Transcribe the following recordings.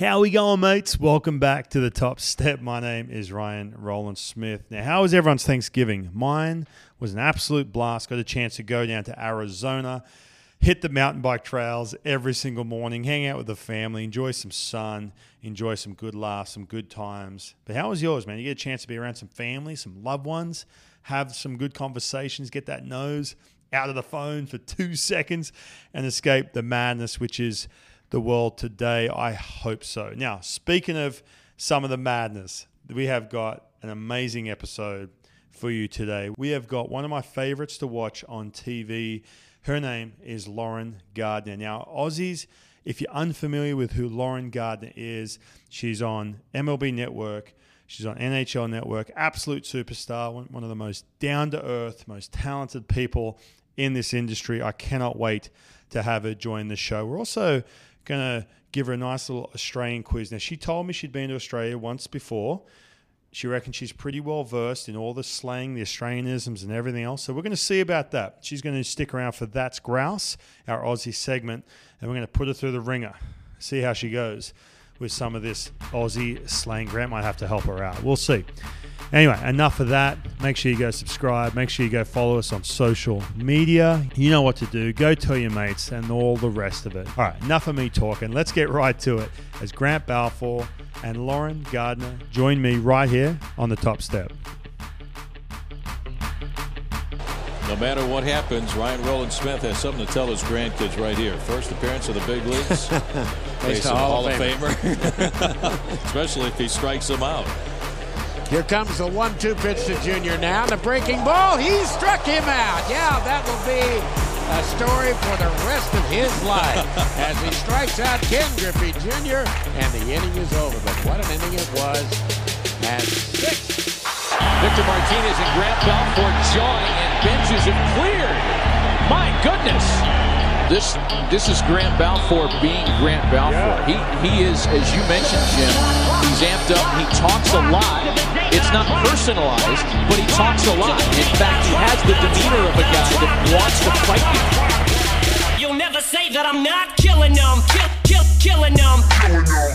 How we going, mates? Welcome back to the top step. My name is Ryan Rowland Smith. Now, how was everyone's Thanksgiving? Mine was an absolute blast. Got a chance to go down to Arizona, hit the mountain bike trails every single morning, hang out with the family, enjoy some sun, enjoy some good laughs, some good times. But how was yours, man? You get a chance to be around some family, some loved ones, have some good conversations, get that nose out of the phone for two seconds, and escape the madness, which is the world today? I hope so. Now, speaking of some of the madness, we have got an amazing episode for you today. We have got one of my favorites to watch on TV. Her name is Lauren Gardner. Now, Aussies, if you're unfamiliar with who Lauren Gardner is, she's on MLB Network. She's on NHL Network, absolute superstar, one of the most down to earth, most talented people in this industry. I cannot wait to have her join the show. We're also going to give her a nice little Australian quiz. Now, she told me she'd been to Australia once before. She reckons she's pretty well versed in all the slang, the Australianisms, and everything else. So we're going to see about that. She's going to stick around for That's Grouse, our Aussie segment, and we're going to put her through the ringer, see how she goes with some of this Aussie slang. Grant might have to help her out. We'll see. Anyway, enough of that. Make sure you go subscribe. Make sure you go follow us on social media. You know what to do. Go tell your mates and all the rest of it. All right, enough of me talking. Let's get right to it as Grant Balfour and Lauren Gardner join me right here on the top step. No matter what happens, Ryan Rowland Smith has something to tell his grandkids right here. First appearance of the big leagues. Face a Hall of Famer. Especially if he strikes them out. Here comes the one-two pitch to Junior now. The breaking ball, he struck him out. Yeah, that will be a story for the rest of his life as he strikes out Ken Griffey Jr. and the inning is over. But what an inning it was at six. Victor Martinez and Grant Balfour jawing and benches have cleared. My goodness. This this is Grant Balfour being Grant Balfour. Yeah. He he is, as you mentioned, Jim, he's amped up. He talks a lot. It's not personalized, but he talks a lot. In fact, he has the demeanor of a guy that wants to fight you. You'll never say that I'm not killing them. Kill, kill, killing them.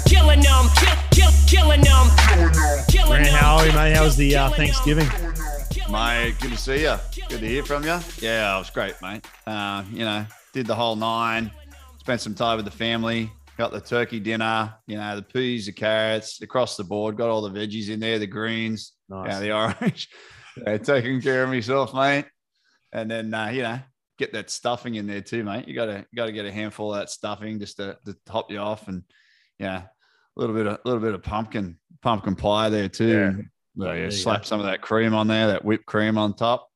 Killing them. Kill, kill, killing them. Killing Grant, them. how are you, mate? How was the uh, Thanksgiving? Mate, good to see you. Good to hear from you. Yeah, it was great, mate. Uh, you know, did the whole nine, spent some time with the family, got the turkey dinner, you know, the peas, the carrots, across the board, got all the veggies in there, the greens, Nice. yeah, the orange. yeah, taking care of myself, mate. And then, uh, you know, get that stuffing in there too, mate. You gotta gotta get a handful of that stuffing just to, to top you off, and yeah, a little bit of a little bit of pumpkin pumpkin pie there too. Yeah. And, well, There yeah, slap some of that cream on there, that whipped cream on top,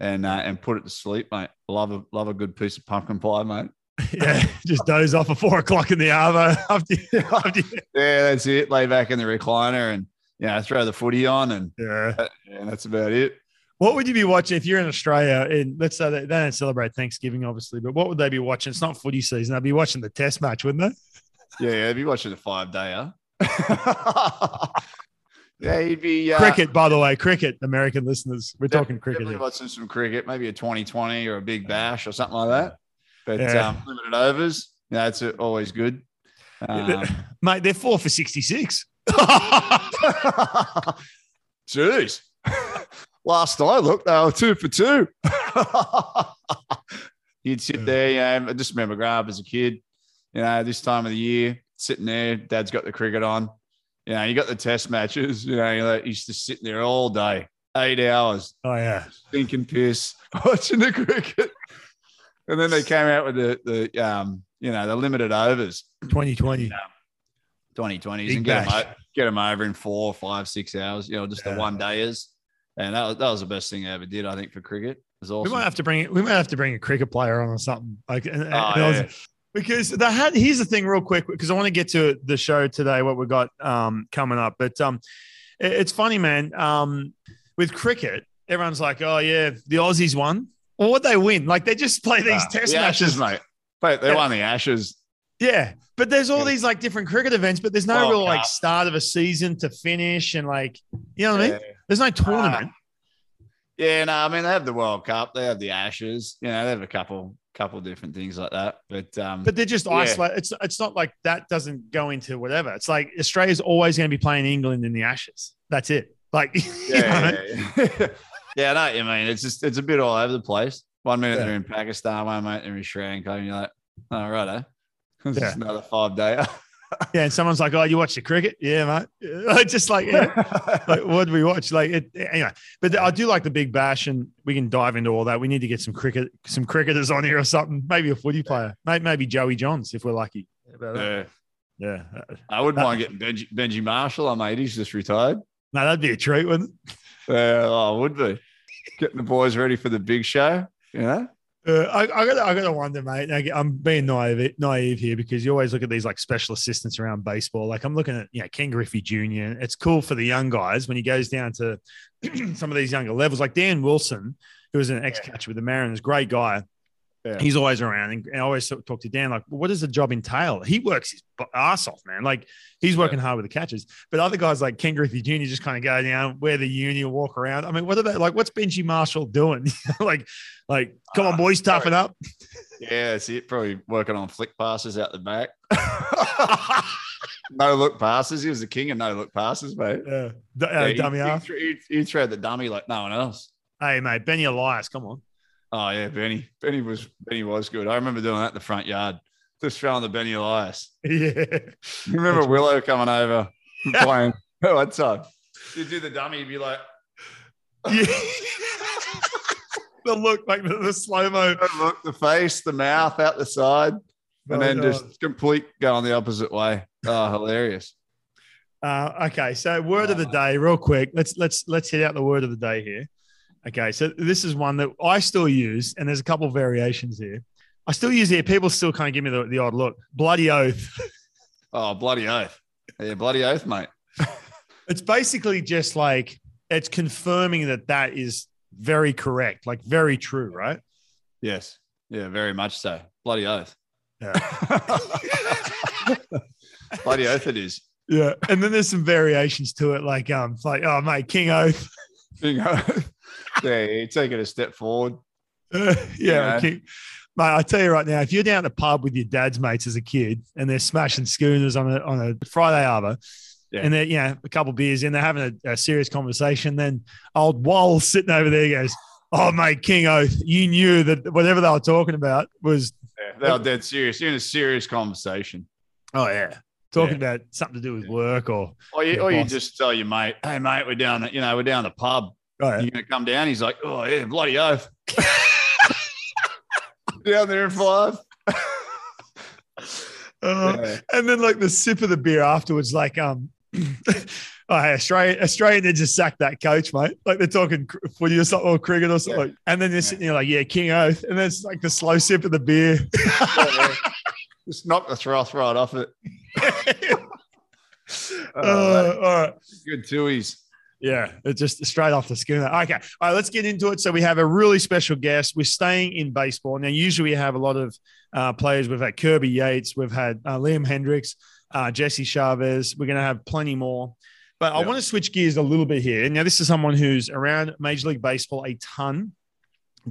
and uh, and put it to sleep, mate. Love a love a good piece of pumpkin pie, mate. yeah, just doze off at four o'clock in the arvo after, after Yeah, that's it. Lay back in the recliner and you know throw the footy on, and, yeah. and that's about it. What would you be watching if you're in Australia? And let's say they, they don't celebrate Thanksgiving, obviously, but what would they be watching? It's not footy season. They'd be watching the Test match, wouldn't they? Yeah, yeah they'd be watching the five dayer, yeah, you'd be uh, cricket, by the way, cricket. American listeners, we're talking cricket. Watching some cricket, maybe a 2020 or a big bash or something like that. But Yeah. um, limited overs, yeah, that's always good. Um, Mate, they're four for sixty-six. Jeez. Last I looked, they were two for two. You'd sit there, you know, I just remember growing up as a kid, you know, this time of the year, sitting there, dad's got the cricket on. You know, you got the test matches, you know, you like, used to sit there all day, eight hours, oh yeah, thinking piss, watching the cricket. And then they came out with the, the um, you know, the limited overs, twenty twenty. 2020s, Big and get them, bash. get them over in four, five, six hours, you know, just Yeah. the one dayers. And that was, that was the best thing I ever did, I think, for cricket. Was We might have to bring we might have to bring a cricket player on or something. Like, and- Oh, and yeah. Because they had. Here's the thing, real quick, because I want to get to the show today. What we got um, coming up, but um, it- it's funny, man. Um, with cricket, everyone's like, "Oh yeah, the Aussies won." Well, what they win? Like they just play these Ah, test the matches, Ashes, mate. But they Yeah. won the Ashes. Yeah, but there's all Yeah. these like different cricket events, but there's no World real like start of a season to finish, and like you know what I mean. There's no tournament. Yeah, no, I mean they have the World Cup, they have the Ashes, you know, they have a couple couple of different things like that. But um, But they're just Yeah. isolated. It's it's not like that doesn't go into whatever. It's like Australia's always going to be playing England in the Ashes. That's it. Like, you know, yeah, yeah, yeah. yeah, I know what you mean. It's just it's a bit all over the place. One minute Yeah. they're in Pakistan, one minute they're in Sri Lanka, and you're like, oh, right, eh? It's Yeah. just another five day. Yeah. And someone's like, "Oh, you watch the cricket?" Yeah, mate. Like, just like, yeah. like what do we watch? Like, it, anyway. But I do like the Big Bash, and we can dive into all that. We need to get some cricket, some cricketers on here or something. Maybe a footy player. Maybe, maybe Joey Johns if we're lucky. yeah. Yeah. I wouldn't uh, mind getting Benji, Benji Marshall. I mate, he's just retired. No, that'd be a treat, wouldn't it? Yeah, oh, I would be. Getting the boys ready for the big show, you know? Uh, I, I gotta, I gotta wonder, mate. I, I'm being naive, naive here because you always look at these like special assistants around baseball. Like I'm looking at, you know, Ken Griffey Jr. It's cool for the young guys when he goes down to some of these younger levels, like Dan Wilson, who was an ex catcher with the Mariners, great guy. Yeah. He's always around, and, and I always talk to Dan like, well, "What does the job entail?" He works his ass off, man. Like he's working hard with the catches. but other guys like Ken Griffey Jr. just kind of go down, wear the uni, walk around. I mean, what are they like? What's Benji Marshall doing? like, like, come on, boys, toughen up. Yeah, that's it. Probably working on flick passes out the back. no look passes. He was the king of no look passes, mate. Yeah, D- uh, Yeah, he- dummy he, he, he threw the dummy like no one else. Hey, mate, Benny Elias, come on. Oh yeah, Benny. Benny was Benny was good. I remember doing that in the front yard, just throwing the Benny Elias. Yeah, You remember Willow coming over and playing? Oh, what time? You do the dummy, you'd be like, yeah. the look like the, the slow mo. look, the face, the mouth out the side, and then Oh, just complete going the opposite way. Oh, hilarious. Uh, okay, so word of the day, real quick. Let's let's let's hit out the word of the day here. Okay, so this is one that I still use, and there's a couple of variations here. I still use it. People still kind of give me the, the odd look. Bloody oath. Oh, bloody oath. Yeah, bloody oath, mate. It's basically just like it's confirming that that is very correct, like very true, right? Yes. Yeah, very much so. Bloody oath. Yeah. bloody oath it is. Yeah, and then there's some variations to it, like um, like oh mate, King Oath. Big oath. Yeah, you take it a step forward. Uh, yeah, Yeah. King. Mate, I tell you right now, if you're down at the pub with your dad's mates as a kid and they're smashing schooners on a on a Friday arbor, Yeah. and they're you know a couple beers in, they're having a, a serious conversation, then old Wall sitting over there goes, "Oh mate, King Oath, you knew that whatever they were talking about was Yeah, they were dead serious. You're in a serious conversation. oh yeah, talking about something to do with work or Or you, or you just tell your mate, hey, mate, we're down, at- you know, we're down the pub. Yeah. You're going to come down. He's like, oh, yeah, bloody oath. down there in five. Uh, Yeah. And then like the sip of the beer afterwards, like um, oh hey, Australia, Australia need to sack that coach, mate. Like they're talking footy or something or cricket or something. Yeah. Like, and then they're sitting there like, yeah, King Oath, and then it's like the slow sip of the beer. Just knock the froth right off it. uh, Oh, all right. good twoies. Yeah, it's just straight off the schooner. Okay, all right, let's get into it. So we have a really special guest. We're staying in baseball now. Usually we have a lot of uh, players. We've had Kirby Yates, we've had uh, Liam Hendriks, uh, Jesse Chavez. We're going to have plenty more. But I want to switch gears a little bit here. Now, this is someone who's around Major League Baseball a ton,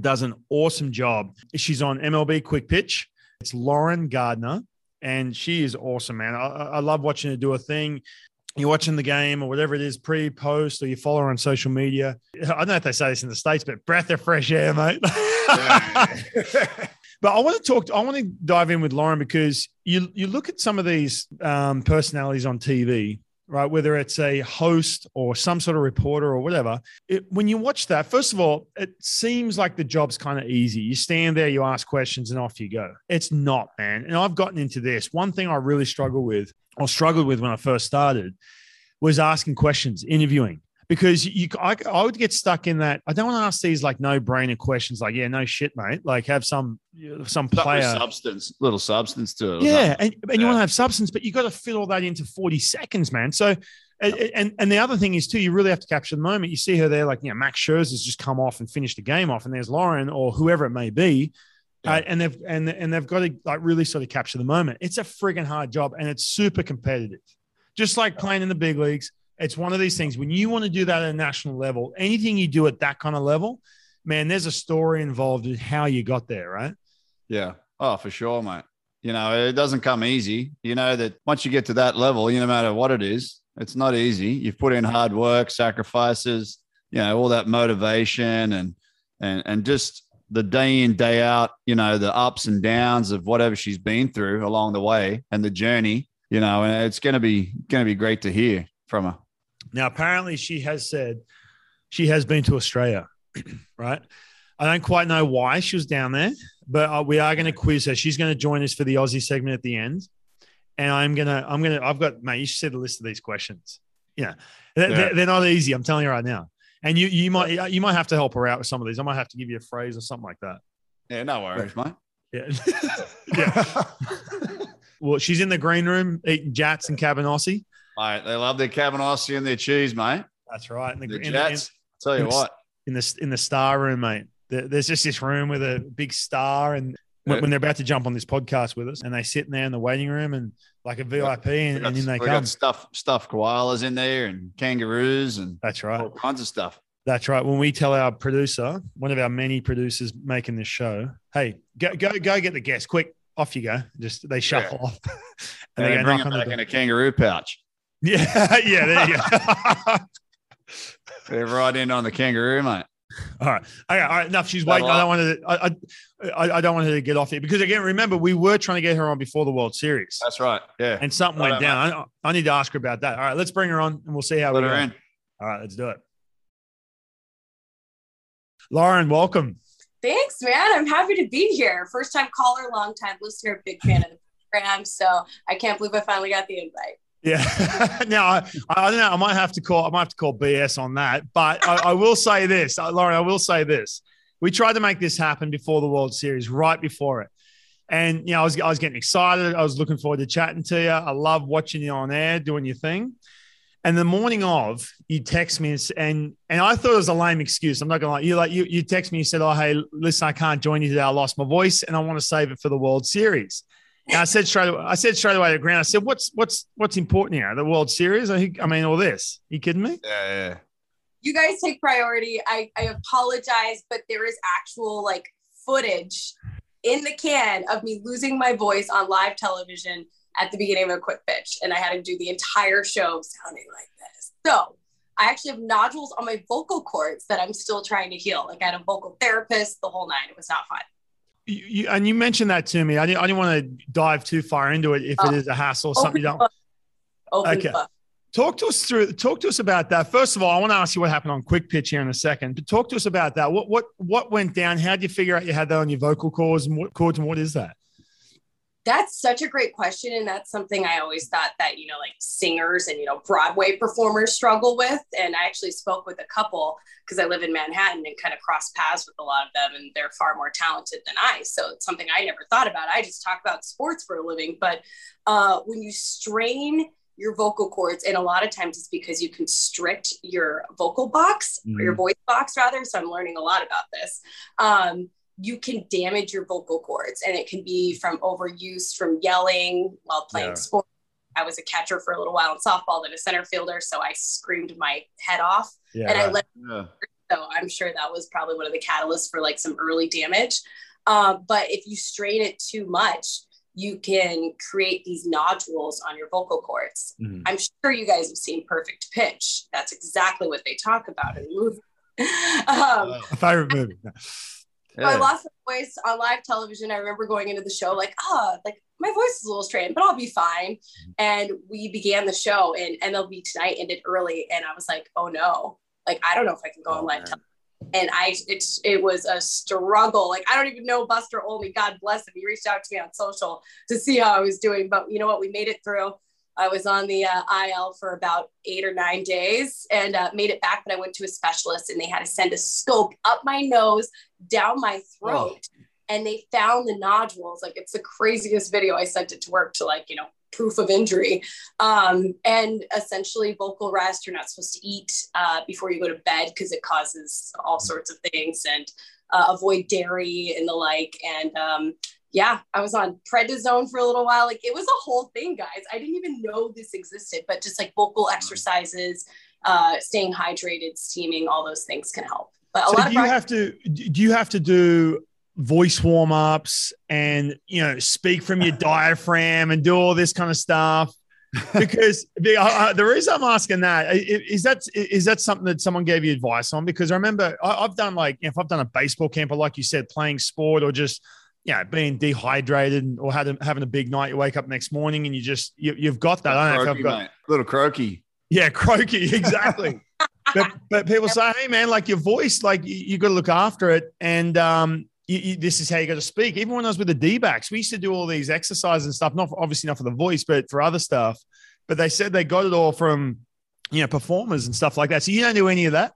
does an awesome job. She's on MLB Quick Pitch. It's Lauren Gardner, and she is awesome, man. I, I I love watching her do a thing you're watching the game or whatever it is, pre, post, or you follow her on social media. I don't know if they say this in the States, but breath of fresh air, mate. but I want to talk, I want to dive in with Lauren because you you look at some of these um, personalities on TV, right? Whether it's a host or some sort of reporter or whatever. It, when you watch that, first of all, it seems like the job's kind of easy. You stand there, you ask questions, and off you go. It's not, man. And I've gotten into this. One thing I really struggle with, or struggled with when I first started, was asking questions, interviewing. Because you, I, I would get stuck in that. I don't want to ask these like no brainer questions, like yeah, no shit, mate. Like have some some player, substance, little substance to it. yeah, and, and you want to have substance, but you got to fit all that into 40 seconds, man. So, and, and and the other thing is too, you really have to capture the moment. You see her there, like you know, Max Scherzer's just come off and finished the game off, and there's Lauren or whoever it may be, Yeah. uh, and they've and and they've got to like really sort of capture the moment. It's a friggin' hard job, and it's super competitive, just like playing in the big leagues. It's one of these things when you want to do that at a national level. Anything you do at that kind of level, man, there's a story involved in how you got there, right? Yeah. Oh, for sure, mate. You know, it doesn't come easy. You know that once you get to that level, you no matter what it is, it's not easy. You've put in hard work, sacrifices, you know, all that motivation and and and just the day in, day out, you know, the ups and downs of whatever she's been through along the way and the journey, you know, and it's gonna be gonna be great to hear from her. Now, apparently, she has said she has been to Australia, right? I don't quite know why she was down there, but uh, we are going to quiz her. She's going to join us for the Aussie segment at the end, and I'm gonna, I'm gonna, I've got, mate. You should see the list of these questions. Yeah, they're, Yeah. they're- they're not easy. I'm telling you right now. And you, you might, you might have to help her out with some of these. I might have to give you a phrase or something like that. Yeah, no worries, mate. Yeah, yeah. Well, she's in the green room eating Jatz and Cabanossi. Mate, they love their cabanossi and their cheese, mate. That's right. In the, The in, the- Jets. tell you in- what. in the in the star room, mate. There's just this room with a big star, and when, Yeah. when they're about to jump on this podcast with us, and they sit in there in the waiting room and like a VIP, and, We and then they we come. got stuff, stuffed koalas in there and kangaroos and That's right, all kinds of stuff. That's right. When we tell our producer, one of our many producers making this show, hey, go go go get the guest quick. Off you go. Just they shuffle off, and, And they go bring them back in a kangaroo pouch. Yeah, yeah. There you go. They're right in on the kangaroo, mate. All right. Okay. All right. Enough. She's waiting. I don't want to. I, I, I don't want her to get off here because again, remember we were trying to get her on before the World Series, That's right. Yeah. and something Right went on, down. I, I need to ask her about that. All right. Let's bring her on, and we'll see how Let we her go. in. All right. Let's do it. Lauren, welcome. Thanks, man. I'm happy to be here. First time caller, long time listener, big fan of the program. So I can't believe I finally got the invite. Yeah. now I, I don't know. I might have to call. I might have to call BS on that. But I, I will say this, uh, Lauren. I will say this. We tried to make this happen before the World Series, right before it. And you know, I was I was getting excited. I was looking forward to chatting to you. I love watching you on air doing your thing. And the morning of, you text me and and I thought it was a lame excuse. I'm not gonna lie. You like you you text me. You said, "Oh hey, listen, I can't join you today. I lost my voice, and I want to save it for the World Series." And I said straight away, I said straight away to Grant, I said, "What's what's what's important here? The World Series? I, think- I mean, all this? you kidding me?" Yeah, yeah. You guys take priority. I, I apologize, but there is actual like footage in the can of me losing my voice on live television at the beginning of a quick pitch. And I had to do the entire show sounding like this. So I actually have nodules on my vocal cords that I'm still trying to heal. Like I had a vocal therapist, the whole nine. It was not fun. You, you, and you mentioned that to me. I didn't, I didn't want to dive too far into it if Oh. it is a hassle or something you don't. Okay. Talk to us through. Talk to us about that. First of all, I want to ask you what happened on Quick Pitch here in a second. But talk to us about that. What what what went down? How did you figure out you had that on your vocal cords and what cords and what is that? That's such a great question. And that's something I always thought that, you know, like singers and, you know, Broadway performers struggle with. And I actually spoke with a couple because I live in Manhattan and kind of cross paths with a lot of them. And they're far more talented than I. So it's something I never thought about. I just talk about sports for a living. But uh, when you strain your vocal cords, and a lot of times it's because you constrict your vocal box or your voice box, rather. So I'm learning a lot about this. Um, you can damage your vocal cords and it can be from overuse from yelling while playing Yeah. sports i was a catcher for a little while in softball then a center fielder so i screamed my head off Yeah. and i let Yeah. so i'm sure that was probably one of the catalysts for like some early damage uh, but if you strain it too much you can create these nodules on your vocal cords Mhm. i'm sure you guys have seen perfect pitch that's exactly what they talk about in the movie um, My favorite movie. So I lost my voice on live television. I remember going into the show like, ah, like my voice is a little strained, but I'll be fine. And we began the show, and MLB Tonight ended early, and I was like, oh no, like I don't know if I can go on Oh, live man. television. And I, it's it was a struggle. Like I don't even know Buster Olney. God bless him. He reached out to me on social to see how I was doing, but you know what? We made it through. I was on the uh, IL for about eight or nine days and uh, made it back, but I went to a specialist and they had to send a scope up my nose, down my throat, and they found the nodules. Like it's the craziest video. I sent it to work to like, you know, proof of injury. Um, and essentially vocal rest, you're not supposed to eat uh, before you go to bed because it causes all sorts of things and uh, avoid dairy and the like. And um, yeah, I was on prednisone for a little while. Like it was a whole thing, guys. I didn't even know this existed, but just like vocal exercises, uh, staying hydrated, steaming, all those things can help. But a So lot do of you practice- have to do you have to do voice warm ups and you know speak from your diaphragm and do all this kind of stuff because the, uh, the reason I'm asking that is that is that something that someone gave you advice on? Because I remember I, have done like if I've done a baseball camp or like you said, playing sport or just yeah, being dehydrated or had a, having a big night, you wake up next morning and you just you, have got that. I don't croaky, know if I've got mate. little croaky. Yeah, croaky, exactly. but, but people say, hey man, like your voice, like you, you got to look after it, and um, you, you, this is how you got to speak. Even when I was with the D backs, we used to do all these exercises and stuff, not for, obviously not for the voice, but for other stuff. But they said they got it all from you know performers and stuff like that. So you don't do any of that.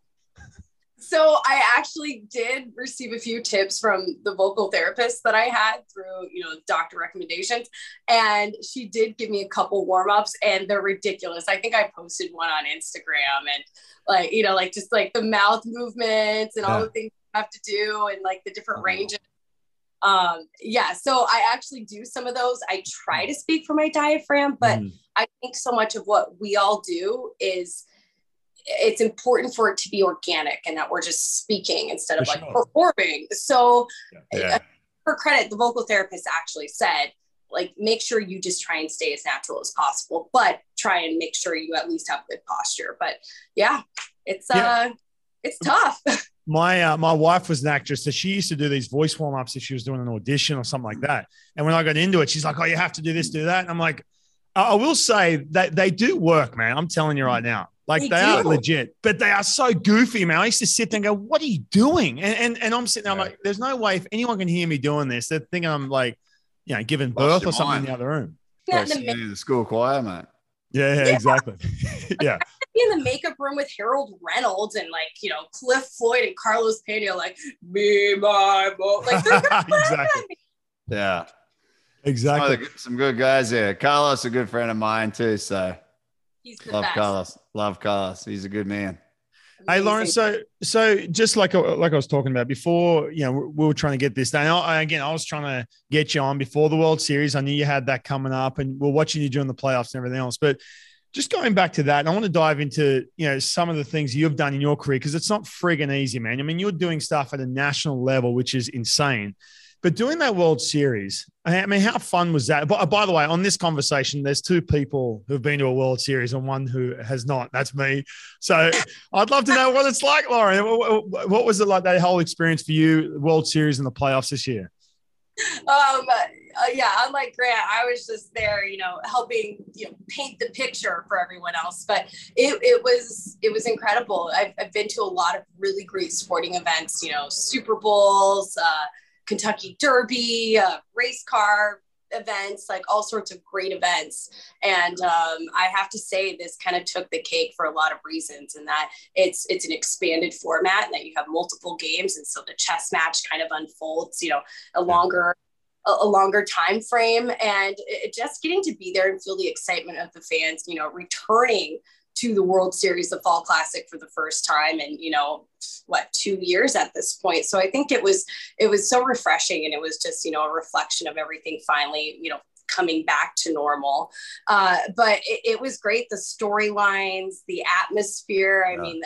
So I actually did receive a few tips from the vocal therapist that I had through, you know, doctor recommendations. And she did give me a couple warm-ups and they're ridiculous. I think I posted one on Instagram and like, you know, like just like the mouth movements and all the things you have to do and like the different uh-huh. ranges. Um, yeah, so I actually do some of those. I try to speak for my diaphragm, but mm. I think so much of what we all do is it's important for it to be organic and that we're just speaking instead of for like sure. performing. So, yeah. For credit, the vocal therapist actually said, like, make sure you just try and stay as natural as possible, but try and make sure you at least have good posture. But yeah, it's yeah. uh, it's tough. my uh, my wife was an actress, so she used to do these voice warm ups if she was doing an audition or something like that. And when I got into it, she's like, "Oh, you have to do this, do that." And I'm like, I will say that they do work, man. I'm telling you right now. Like they, they are legit, but they are so goofy, man. I used to sit there and go, "What are you doing?" And and, and I'm sitting there, I'm like, "There's no way if anyone can hear me doing this, they're thinking I'm like, you know, giving birth or something mind. in the other room." Yeah, the, the school choir, mate. Yeah, yeah, yeah. exactly. yeah. in the makeup room with Harold Reynolds and like you know Cliff Floyd and Carlos Pena, like me, my, mo. like exactly. Yeah, exactly. Some, some good guys there. Carlos, a good friend of mine too. So He's love best. Carlos. Love Carlos. He's a good man. Hey Lawrence, so so just like like I was talking about before, you know, we were trying to get this done. I, again, I was trying to get you on before the World Series. I knew you had that coming up, and we're watching you during the playoffs and everything else. But just going back to that, I want to dive into you know some of the things you've done in your career because it's not friggin' easy, man. I mean, you're doing stuff at a national level, which is insane. But doing that World Series, I mean, how fun was that? But by the way, on this conversation, there's two people who've been to a World Series and one who has not. That's me. So I'd love to know what it's like, Lauren. What was it like that whole experience for you, World Series and the playoffs this year? Um, uh, yeah, unlike Grant, I was just there, you know, helping you know paint the picture for everyone else. But it, it was it was incredible. I've, I've been to a lot of really great sporting events, you know, Super Bowls. Uh, Kentucky Derby, uh, race car events, like all sorts of great events. And um, I have to say, this kind of took the cake for a lot of reasons, and that it's it's an expanded format, and that you have multiple games, and so the chess match kind of unfolds, you know, a longer. A, longer time frame and it, just getting to be there and feel the excitement of the fans you know returning to the World Series, the Fall Classic for the first time in you know what two years at this point. So I think it was it was so refreshing, and it was just you know a reflection of everything finally you know coming back to normal. Uh, but it, it, was great. The storylines, the atmosphere. I yeah. mean.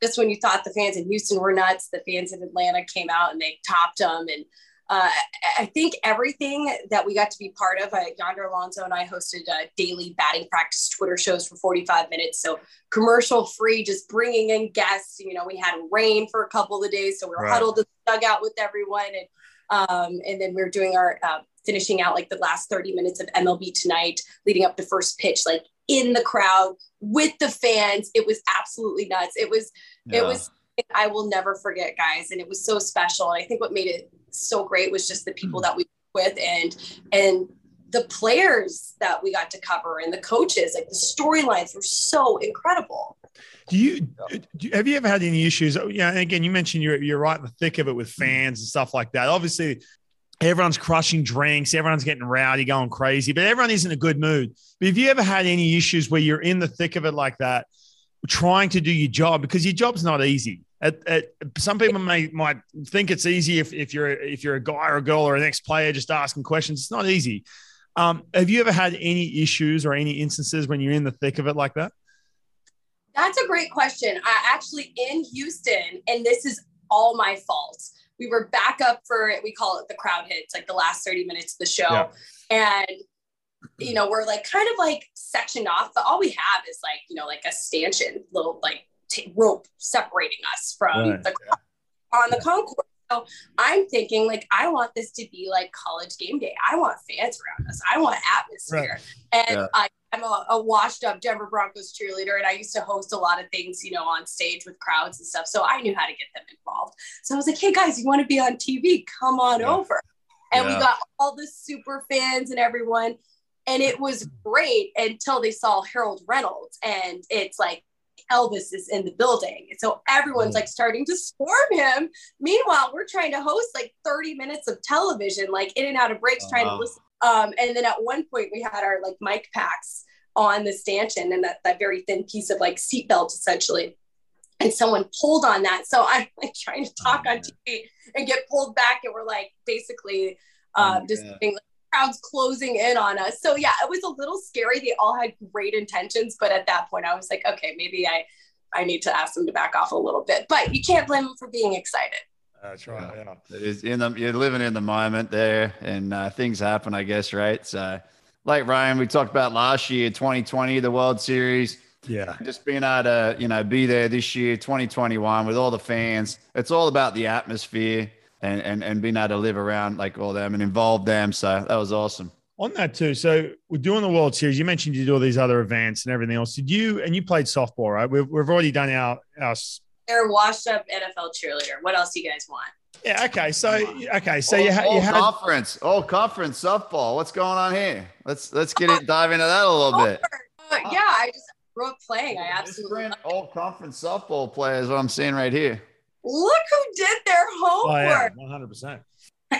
just when you thought the fans in Houston were nuts, the fans in Atlanta came out and they topped them. And uh, I think everything that we got to be part of, uh, Yonder Alonso and I hosted uh, daily batting practice Twitter shows for 45 minutes. So commercial free, just bringing in guests. You know, we had rain for a couple of days, so we were right. huddled in the dugout with everyone, and um, and then we are doing our uh, finishing out like the last 30 minutes of MLB Tonight, leading up to first pitch, like in the crowd with the fans. It was absolutely nuts. It was yeah. it was I will never forget, guys, and it was so special. And I think what made it so great was just the people hmm. that we with and and the players that we got to cover and the coaches like the storylines were so incredible. Do you, do you, have you ever had any issues? Yeah again you mentioned you're, you're right in the thick of it with fans and stuff like that. Obviously everyone's crushing drinks everyone's getting rowdy going crazy but everyone is in a good mood. But have you ever had any issues where you're in the thick of it like that trying to do your job? Because your job's not easy at, at, some people may might think it's easy if, if you're if you're a guy or a girl or an ex player just asking questions. It's not easy. Um, have you ever had any issues or any instances when you're in the thick of it like that? That's a great question. I actually in Houston, and this is all my fault. we were back up for it. we call it the crowd hits, like the last 30 minutes of the show. Yeah. And you know, we're like kind of like sectioned off, but all we have is like, you know, like a stanchion, little like t- rope separating us from right. the on the yeah. concourse. So I'm thinking like I want this to be like college game day. I want fans around us. I want atmosphere. Right. And yeah. I, I'm a, a, washed up Denver Broncos cheerleader, and I used to host a lot of things, you know, on stage with crowds and stuff. So I knew how to get them involved. So I was like, "Hey guys, you want to be on TV? Come on yeah. over." And we got all the super fans and everyone, and it was great until they saw Harold Reynolds, and it's like Elvis is in the building. So everyone's like starting to swarm him. Meanwhile, we're trying to host like 30 minutes of television, like in and out of breaks, trying to listen. Um, and then at one point we had our like mic packs on the stanchion and that, that very thin piece of like seatbelt essentially. And someone pulled on that. So I'm like trying to talk oh, on TV and get pulled back. And we're like basically uh, oh, just being like, crowds closing in on us. So yeah, it was a little scary. They all had great intentions, but at that point I was like, okay, maybe I I need to ask them to back off a little bit. But you can't blame them for being excited. That's right. Yeah. It is in the, you're living in the moment there and uh, things happen, I guess, right? So like Ryan, we talked about last year, 2020, the World Series. Yeah. Just being able to, you know, be there this year, 2021 with all the fans. It's all about the atmosphere and and and being able to live around like all them and involve them. So that was awesome. On that too, so we're doing the World Series. You mentioned you do all these other events and everything else. Did you and you played softball, right? We've, we've already done our our. They're washed up NFL cheerleader. What else do you guys want? Yeah. Okay. So okay. So all, you, ha- you had conference, all conference softball. What's going on here? Let's let's get it dive into that a little bit. Uh, yeah, I just grew up playing. I absolutely all conference softball players. What I'm seeing right here. Look who did their homework. One hundred percent.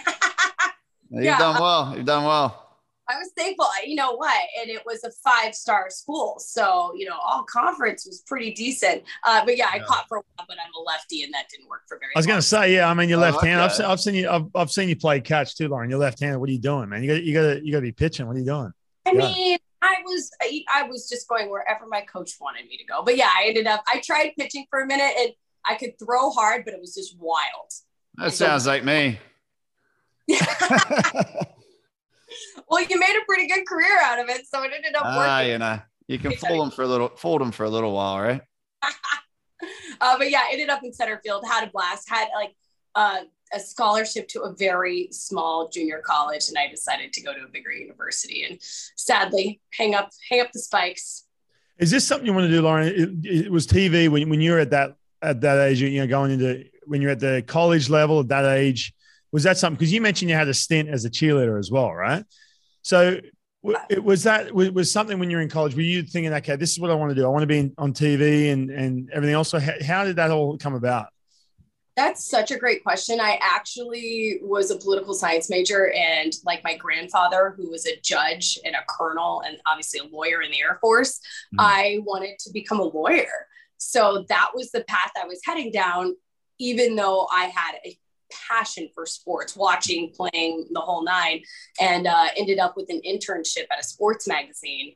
You've yeah. done well. You've done well. I was thankful. You know what? And it was a five star school. So, you know, all conference was pretty decent. Uh, but yeah, I caught for a while, but I'm a lefty and that didn't work for very long. I was going to say, yeah, I mean, you're oh, left handed. I've, I've, seen you, I've, I've, seen you play catch too, Lauren. You're left handed. What are you doing, man? You got, you got to, you got to be pitching. What are you doing? I yeah. mean, I was, I, I was just going wherever my coach wanted me to go. But yeah, I ended up, I tried pitching for a minute and I could throw hard, but it was just wild. That sounds like me. well, you made a pretty good career out of it, so it ended up working. Ah, you know, you can fool them for a little, fold them for a little while, right? uh, but yeah, ended up in center field. Had a blast. Had like uh, a scholarship to a very small junior college, and I decided to go to a bigger university. And sadly, hang up, hang up the spikes. Is this something you want to do, Lauren? It, it was TV when, when you were at that at that age, you know, going into when you're at the college level at that age, was that something? Because you mentioned you had a stint as a cheerleader as well, right? So it was that was something when you're in college. Were you thinking, okay, this is what I want to do? I want to be on TV and and everything else. So how did that all come about? That's such a great question. I actually was a political science major, and like my grandfather, who was a judge and a colonel, and obviously a lawyer in the Air Force, mm. I wanted to become a lawyer. So that was the path I was heading down, even though I had a passion for sports, watching, playing the whole nine, and uh, ended up with an internship at a sports magazine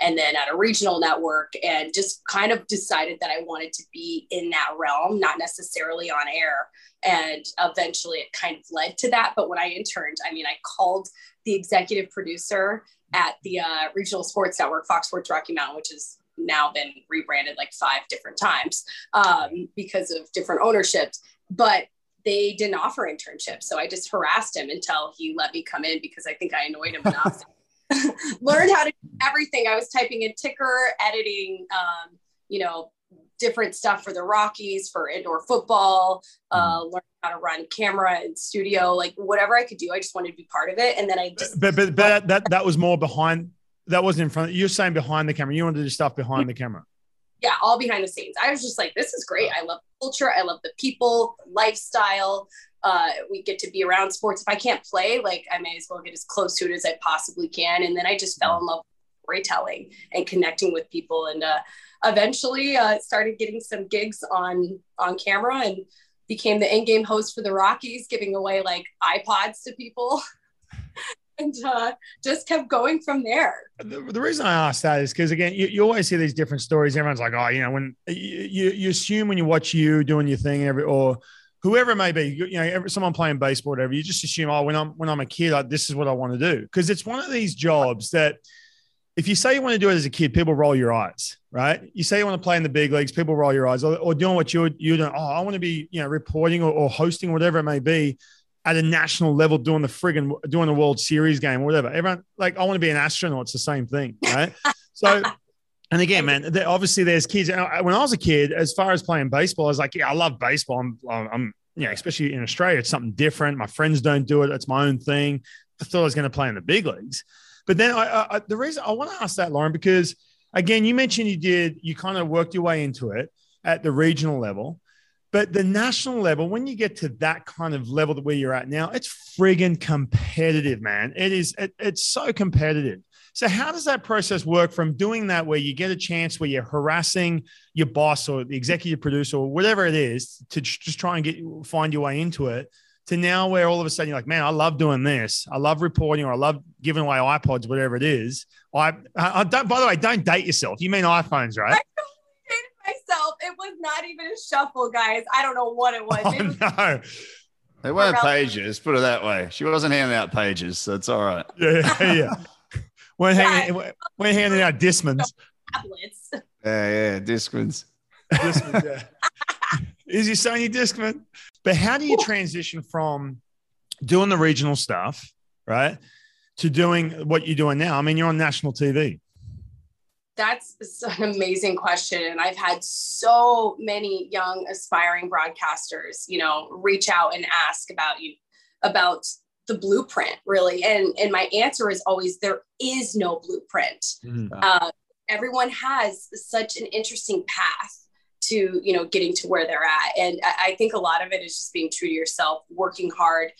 and then at a regional network and just kind of decided that I wanted to be in that realm, not necessarily on air. And eventually it kind of led to that. But when I interned, I mean, I called the executive producer at the uh, regional sports network, Fox Sports Rocky Mountain, which is now been rebranded like five different times um, because of different ownerships. But they didn't offer internships. So I just harassed him until he let me come in because I think I annoyed him enough. Learned how to do everything. I was typing in ticker, editing, um, you know, different stuff for the Rockies, for indoor football, uh, mm. learn how to run camera and studio, like whatever I could do. I just wanted to be part of it. And then I just. But, but, but that, that was more behind that wasn't in front. Of, You're saying behind the camera. You wanted to do stuff behind the camera. Yeah, all behind the scenes. I was just like, this is great. I love culture. I love the people, lifestyle. Uh, we get to be around sports. If I can't play, like I may as well get as close to it as I possibly can. And then I just fell in love with storytelling and connecting with people. And uh, eventually uh, started getting some gigs on on camera and became the in-game host for the Rockies, giving away like iPods to people. and uh, just kept going from there. The, the reason I asked that is because again, you, you always hear these different stories. Everyone's like, oh, you know, when you, you assume when you watch you doing your thing, every or whoever it may be, you know, someone playing baseball, whatever, you just assume, oh, when I'm when I'm a kid, this is what I want to do. Because it's one of these jobs that if you say you want to do it as a kid, people roll your eyes, right? You say you want to play in the big leagues, people roll your eyes, or, or doing what you're you're doing. Oh, I want to be, you know, reporting or, or hosting, whatever it may be, at a national level, doing the friggin' doing the World Series game, or whatever. Everyone like, I want to be an astronaut. It's the same thing, right? so. And again, man, obviously there's kids. When I was a kid, as far as playing baseball, I was like, yeah, I love baseball. I'm, I'm, you know, especially in Australia, it's something different. My friends don't do it. It's my own thing. I thought I was going to play in the big leagues. But then I, I, the reason I want to ask that, Lauren, because again, you mentioned you did, you kind of worked your way into it at the regional level. But the national level, when you get to that kind of level that where you're at now, it's friggin' competitive, man. It is, it, it's so competitive. So, how does that process work from doing that where you get a chance where you're harassing your boss or the executive producer or whatever it is to just try and get find your way into it to now where all of a sudden you're like, man, I love doing this. I love reporting or I love giving away iPods, whatever it is. I, I don't, by the way, don't date yourself. You mean iPhones, right? I myself. It was not even a shuffle, guys. I don't know what it was. Oh, it was no. They weren't pages, put it that way. She wasn't handing out pages, so it's all right. Yeah, yeah. we're, hanging, we're handing out Discmans. tablets. Yeah, yeah, Discmans. Discman, yeah. Is your Sony Discman? But how do you transition from doing the regional stuff, right, to doing what you're doing now? I mean, you're on national TV. That's an amazing question. And I've had so many young aspiring broadcasters, you know, reach out and ask about you, about the blueprint, really. And, and my answer is always there is no blueprint. Mm-hmm. Uh, everyone has such an interesting path to you know getting to where they're at and i think a lot of it is just being true to yourself working hard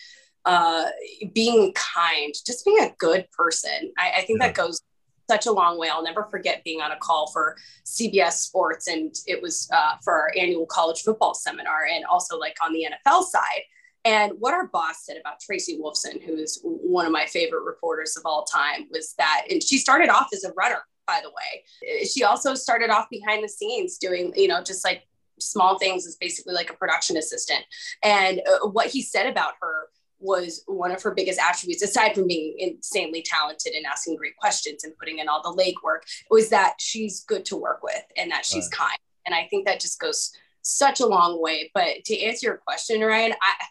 uh, being kind just being a good person i, I think Yeah. that goes such a long way i'll never forget being on a call for cbs sports and it was uh, for our annual college football seminar and also like on the nfl side and what our boss said about Tracy Wolfson, who is one of my favorite reporters of all time, was that, and she started off as a runner, by the way. She also started off behind the scenes doing, you know, just like small things as basically like a production assistant. And uh, what he said about her was one of her biggest attributes, aside from being insanely talented and asking great questions and putting in all the legwork, was that she's good to work with and that she's kind. And I think that just goes such a long way. But to answer your question, Ryan, I,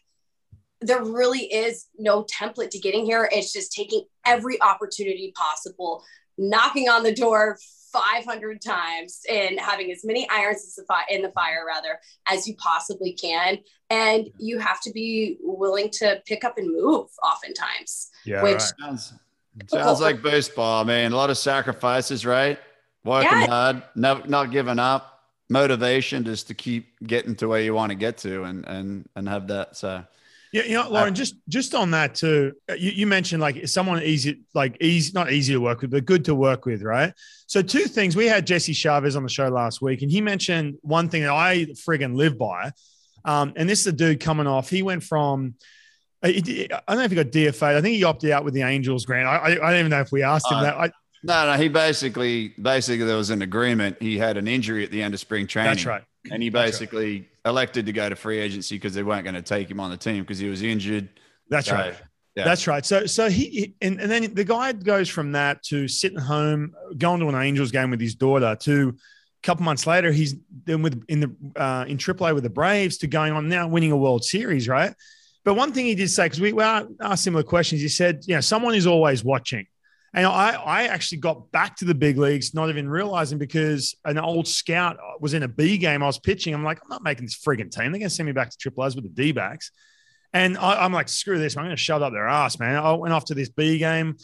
there really is no template to getting here. It's just taking every opportunity possible, knocking on the door 500 times and having as many irons in the fire rather as you possibly can and you have to be willing to pick up and move oftentimes Yeah. which right. Sounds, sounds like baseball, man. A lot of sacrifices, right? Working Yeah. hard, not, not giving up, motivation just to keep getting to where you want to get to and and and have that. So Yeah, you know, Lauren, just just on that too. You, you mentioned like someone easy, like easy, not easy to work with, but good to work with, right? So two things. We had Jesse Chavez on the show last week, and he mentioned one thing that I friggin' live by. Um, and this is a dude coming off. He went from I I don't know if he got DFA. I think he opted out with the Angels grant. I, I, I don't even know if we asked him Uh, that. I, no, no, he basically basically there was an agreement. He had an injury at the end of spring training. that's right. And he basically elected to go to free agency because they weren't going to take him on the team because he was injured. That's So, right. yeah. That's right. So, so he and, and then the guy goes from that to sitting home, going to an Angels game with his daughter. To a couple months later, he's then with in the uh, in AAA with the Braves. To going on now winning a World Series, right? But one thing he did say because we, we asked similar questions. He said, you know, someone is always watching. And I, I actually got back to the big leagues, not even realizing because an old scout was in a B game. I was pitching. I'm like, I'm not making this frigging team. They're going to send me back to Triple A's with the D backs. And I, I'm like, screw this. I'm going to shove up their ass, man. I went off to this B game.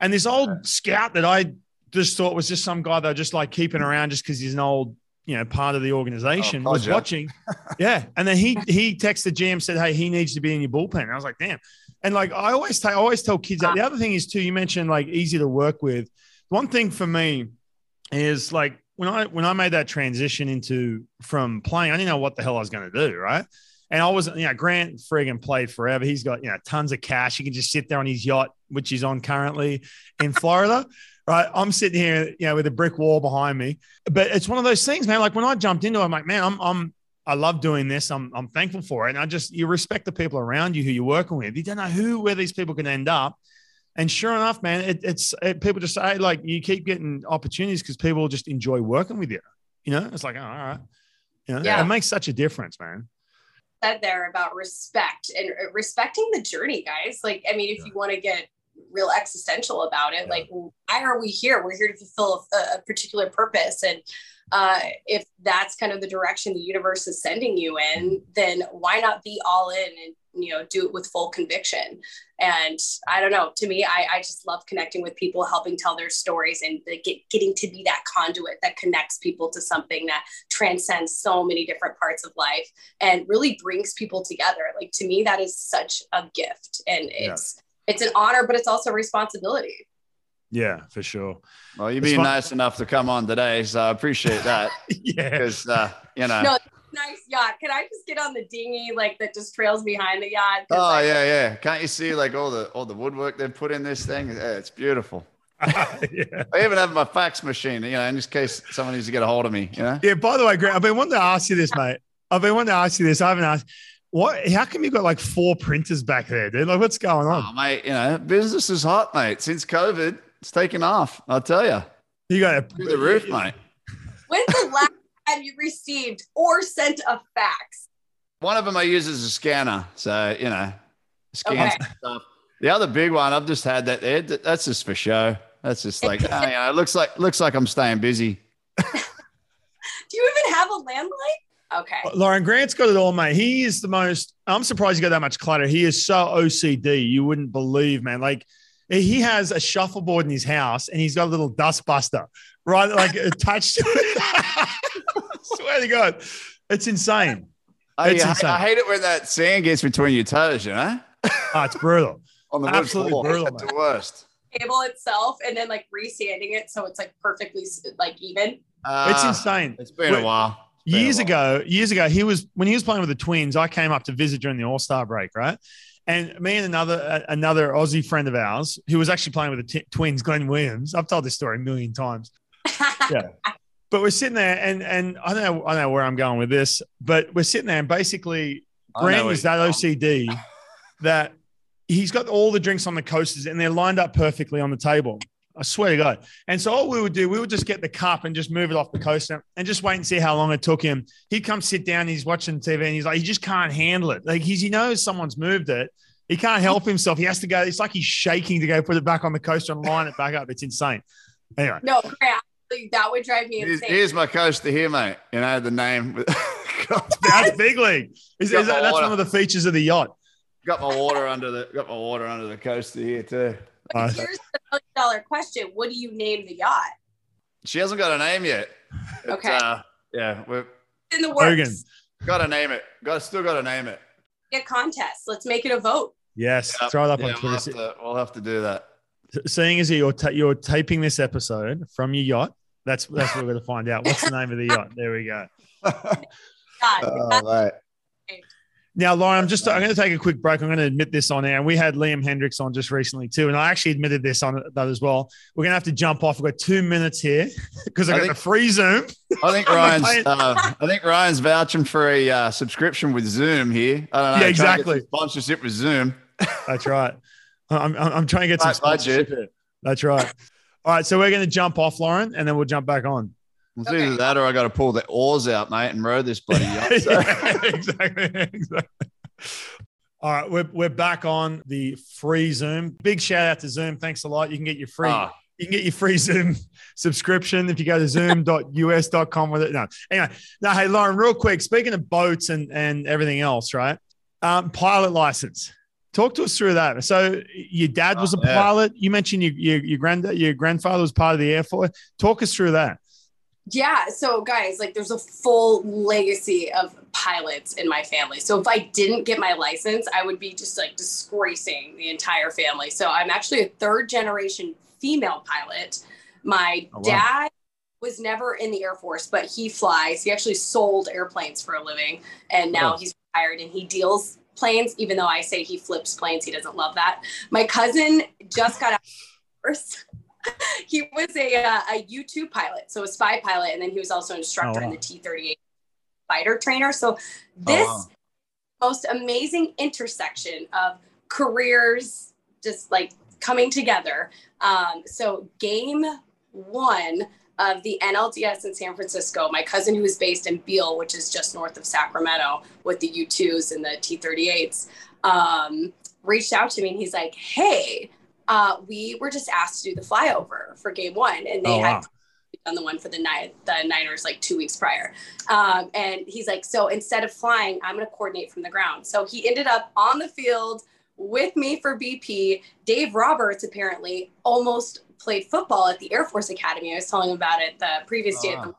And this old scout that I just thought was just some guy that I just like keeping around just because he's an old, you know, part of the organization Oh, was watching. yeah. And then he he texted GM, said, Hey, he needs to be in your bullpen. I was like, damn. And like I always tell I always tell kids that the other thing is too, you mentioned like easy to work with. One thing for me is like when I when I made that transition into from playing, I didn't know what the hell I was going to do, right? And I wasn't, you know, Grant friggin' played forever. He's got, you know, tons of cash. He can just sit there on his yacht, which he's on currently in Florida. Right. I'm sitting here, you know, with a brick wall behind me. But it's one of those things, man. Like when I jumped into it, I'm like, man, I'm I'm I love doing this. I'm I'm thankful for it. And I just you respect the people around you who you're working with. You don't know who where these people can end up. And sure enough, man, it, it's it, people just say like you keep getting opportunities because people just enjoy working with you. You know, it's like oh, all right, you know, Yeah. it makes such a difference, man. said there about respect and uh, respecting the journey, guys. Like, I mean, if you want to get real existential about it, Yeah. like, why are we here? We're here to fulfill a, a particular purpose. And uh, if that's kind of the direction the universe is sending you in, then why not be all in and you know do it with full conviction? And I don't know. To me, I, I just love connecting with people, helping tell their stories, and the, get, getting to be that conduit that connects people to something that transcends so many different parts of life and really brings people together. Like to me, that is such a gift, and Yeah. it's it's an honor, but it's also a responsibility. Yeah, for sure. Well, you're It's being fun- nice enough to come on today, so I appreciate that yeah. because uh, you know. No, nice yacht. Can I just get on the dinghy like that just trails behind the yacht? Oh I- yeah, yeah. Can't you see like all the all the woodwork they've put in this thing? Yeah, it's beautiful. yeah. I even have my fax machine, you know, in just case someone needs to get a hold of me, you know. Yeah. By the way, Grant, I've been wanting to ask you this, mate. I've been wanting to ask you this. I haven't asked. What? How come you got like four printers back there, dude? Like, what's going on? Oh, mate, you know, business is hot, mate. Since COVID, it's taken off. I'll tell you, You got a, through the roof, mate. When's the last time you received or sent a fax? One of them I use as a scanner, so you know, scans Okay. stuff. The other big one, I've just had that there. That's just for show. That's just like, oh, you know, it looks like looks like I'm staying busy. Do you even have a landline? Okay. Uh, Lauren Grant's got it all, mate. He is the most. I'm surprised he got that much clutter. He is so OCD. You wouldn't believe, man. Like he has a shuffleboard in his house, and he's got a little dustbuster right, like attached to it. Swear to God, it's insane. I, It's I, insane. I hate it when that sand gets between your toes, you know, Oh, it's brutal. on the Absolutely floor. brutal, That's the worst. Table itself and then like resanding it so it's like perfectly like even. It's Uh, insane. It's been Wait, a while. It's a years while. ago, years ago, he was when he was playing with the Twins. I came up to visit during the All Star break, right? And me and another uh, another Aussie friend of ours who was actually playing with the t- Twins, Glenn Williams. I've told this story a million times. Yeah. But we're sitting there, and and I don't know I don't know where I'm going with this, but we're sitting there, and basically Grant where is you're that. OCD that he's got all the drinks on the coasters, and they're lined up perfectly on the table. I swear to God. And so all we would do, we would just get the cup and just move it off the coaster and just wait and see how long it took him. He'd come sit down, he's watching TV, and he's like, he just can't handle it. Like he's he knows someone's moved it. He can't help himself. He has to go. It's like he's shaking to go put it back on the coaster and line it back up. It's insane. Anyway, no, Grant, that would drive me Here's, insane. here's my coaster here, mate. You know the name. that's big league. Is, is that, that's one of the features of the yacht. got my water under the got my water under the coaster here too. Uh, Here's the million dollar question. What do you name the yacht? She hasn't got a name yet. It's, Okay. Uh, yeah, we've In the works. Hogan. got to name it. Got still got to name it. Get contest. Let's make it a vote. yes, Yep. throw it up Yeah, on we'll, Twitter. have to, we'll have to do that. Seeing as you're ta- you're taping this episode from your yacht, that's that's what we're going to find out. What's the name of the yacht? There we go. God, Oh, that's mate. Now, Lauren, I'm just I'm going to take a quick break. I'm going to admit this on air, and we had Liam Hendriks on just recently too, and I actually admitted this on that as well. We're going to have to jump off. We've got two minutes here because I I got think- the free Zoom. I think Ryan's uh, I think Ryan's vouching for a uh, subscription with Zoom here. I don't know. Yeah, trying to get exactly. Sponsorship with Zoom. That's right. I'm, I'm, trying to get some budget. sponsorship. That's right. All right, so we're going to jump off, Lauren, and then we'll jump back on. It's Okay. either that or I got to pull the oars out, mate, and row this bloody yacht. So- Yeah, exactly. Exactly. All right, we're, we're back on the free Zoom. Big shout out to Zoom. Thanks a lot. You can get your free Ah, you can get your free Zoom subscription if you go to zoom.us.com with it. No, anyway, no, hey, Lauren, real quick, speaking of boats and, and everything else, right? Um, pilot license. Talk to us through that. So your dad was a Oh, pilot. You mentioned your, your, your granddad, your grandfather was part of the Air Force. Talk us through that. Yeah. So, guys, like, there's a full legacy of pilots in my family. So, if I didn't get my license, I would be just like disgracing the entire family. So, I'm actually a third generation female pilot. My Oh, wow. dad was never in the Air Force, but he flies. He actually sold airplanes for a living, and now Oh. he's retired and he deals planes. Even though I say he flips planes, he doesn't love that. My cousin just got out of the Air Force. he was a uh, a U two pilot, so a spy pilot, and then he was also an instructor Oh, in the T thirty eight. fighter trainer. So this wow. most amazing intersection of careers just like coming together. Um, so game one of the NLDS in San Francisco, my cousin who is based in Beale, which is just north of Sacramento with the U2s and the T38s, um, reached out to me and he's like, hey, uh, we were just asked to do the flyover for game one. And they Oh, had wow. done the one for the, the Niners like two weeks prior. Um, and he's like, so instead of flying, I'm going to coordinate from the ground. So he ended up on the field with me for BP. Dave Roberts apparently almost played football at the Air Force Academy. I was telling him about it the previous day. The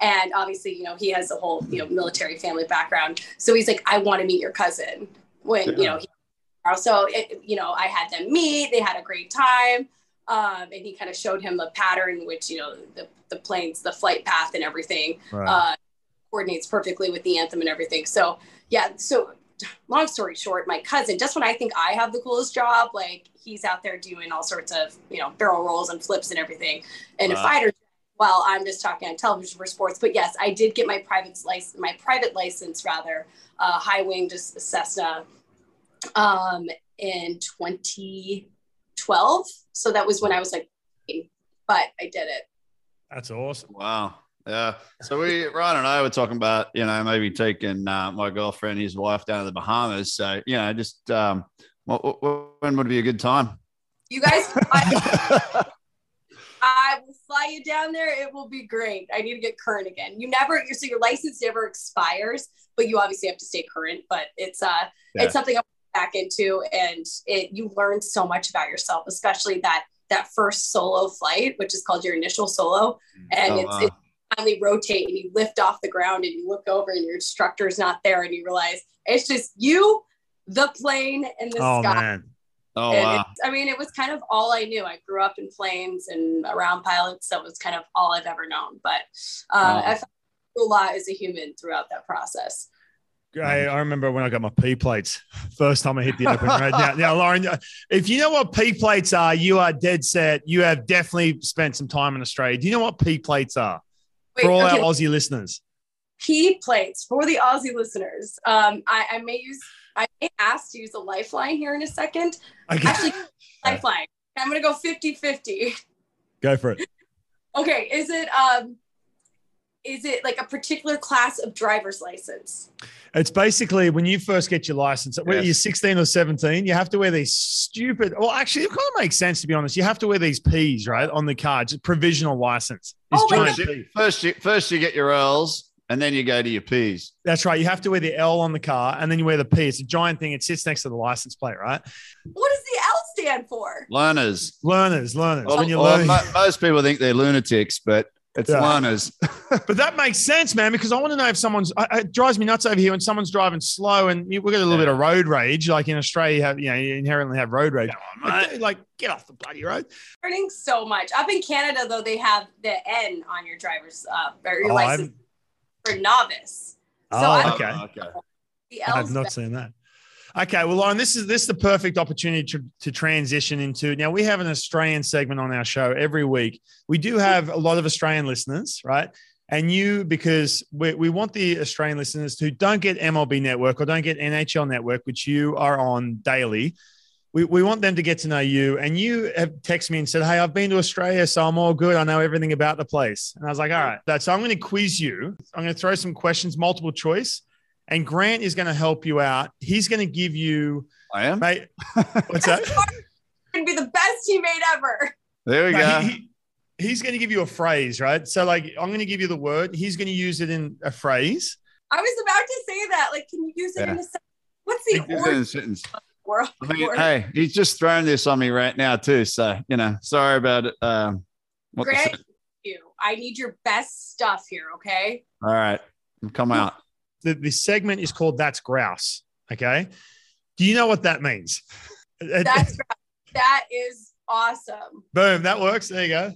and obviously, you know, he has a whole, you know, military family background. So he's like, I want to meet your cousin when, you know, he, so, it, you know, I had them meet, they had a great time. Um, and he kind of showed him the pattern, which, you know, the, the planes, the flight path and everything, Right. uh, coordinates perfectly with the anthem and everything. So yeah. So long story short, my cousin, just when I think I have the coolest job, like he's out there doing all sorts of, you know, barrel rolls and flips and everything. And a Wow. fighter well, I'm just talking on television for sports, but yes, I did get my private license, my private license rather, uh, high wing, just Cessna, um, in 2012. So that was when I was like, but I did it. That's awesome. Wow. Yeah. So we, Ryan and I were talking about, you know, maybe taking uh, my girlfriend, his wife down to the Bahamas. So, you know, just um, what, what, when would be a good time? You guys, I, I will fly you down there. It will be great. I need to get current again. You never, so your license never expires, but you obviously have to stay current. But it's uh, Yeah. it's something I'm back into, and it you learn so much about yourself, especially that that first solo flight, which is called your initial solo, and Oh, it's, wow. it's finally rotate and you lift off the ground and you look over and your instructor's not there and you realize it's just you, the plane, and the Oh sky. man. Oh, And wow. I mean, it was kind of all I knew. I grew up in planes and around pilots, so it was kind of all I've ever known. But uh, Wow. I found a lot as a human throughout that process. I, I remember when I got my P plates first time I hit the open road. Now, now, Lauren, if you know what P plates are, you are dead set. You have definitely spent some time in Australia. Do you know what P plates are Wait, for all okay, our Aussie listeners? P plates for the Aussie listeners. Um, I, I may use, I may ask to use a lifeline here in a second. Okay, Actually, lifeline. I'm going to go 50 50. go for it. Okay. Is it, um, is it like a particular class of driver's license? It's basically when you first get your license, whether Yes. you're 16 or 17, you have to wear these stupid. Well, actually, it kind of makes sense to be honest. You have to wear these P's right on the card, just provisional license. It's Oh giant First P. you, first, you, first you get your L's and then you go to your P's. That's right. You have to wear the L on the car, and then you wear the P. It's a giant thing. It sits next to the license plate, right? What does the L stand for? Learners. Learners, learners. Well, when you're well, learning, mo- most people think they're lunatics, but it's Yeah. learners. but that makes sense, man. Because I want to know if someone's. I- It drives me nuts over here when someone's driving slow, and you- we got a little bit of road rage. Like in Australia, you have you know you inherently have road rage. Like, like, get off the bloody road. learning so much. Up in Canada, though, they have the N on your driver's uh, or your Oh, license I've- for novice. So Oh, I, okay. Oh, okay. the I have not back. seen that. Okay, well, Lauren, this is this is the perfect opportunity to, to transition into. Now we have an Australian segment on our show every week. We do have a lot of Australian listeners, right? And you, because we, we want the Australian listeners who don't get MLB Network or don't get NHL Network, which you are on daily. We, we want them to get to know you. And you have texted me and said, Hey, I've been to Australia, so I'm all good. I know everything about the place. And I was like, All right. That's so I'm going to quiz you. I'm going to throw some questions, multiple choice and Grant is going to help you out. He's going to give you, I am. mate. What's that? Gonna be the best teammate ever. There we No, go. he- he- he's going to give you a phrase, right? So, like, I'm going to give you the word. He's going to use it in a phrase. I was about to say that. Like, can you use it in a sentence? What's the Just order sentence. world? I mean, hey, he's just thrown this on me right now too. So you know, sorry about it. Um, what Grant, sen- you. I need your best stuff here. Okay. all right, come out. The, the segment is called "That's Grouse." Okay. Do you know what that means? That's that is awesome. boom. That works. There you go.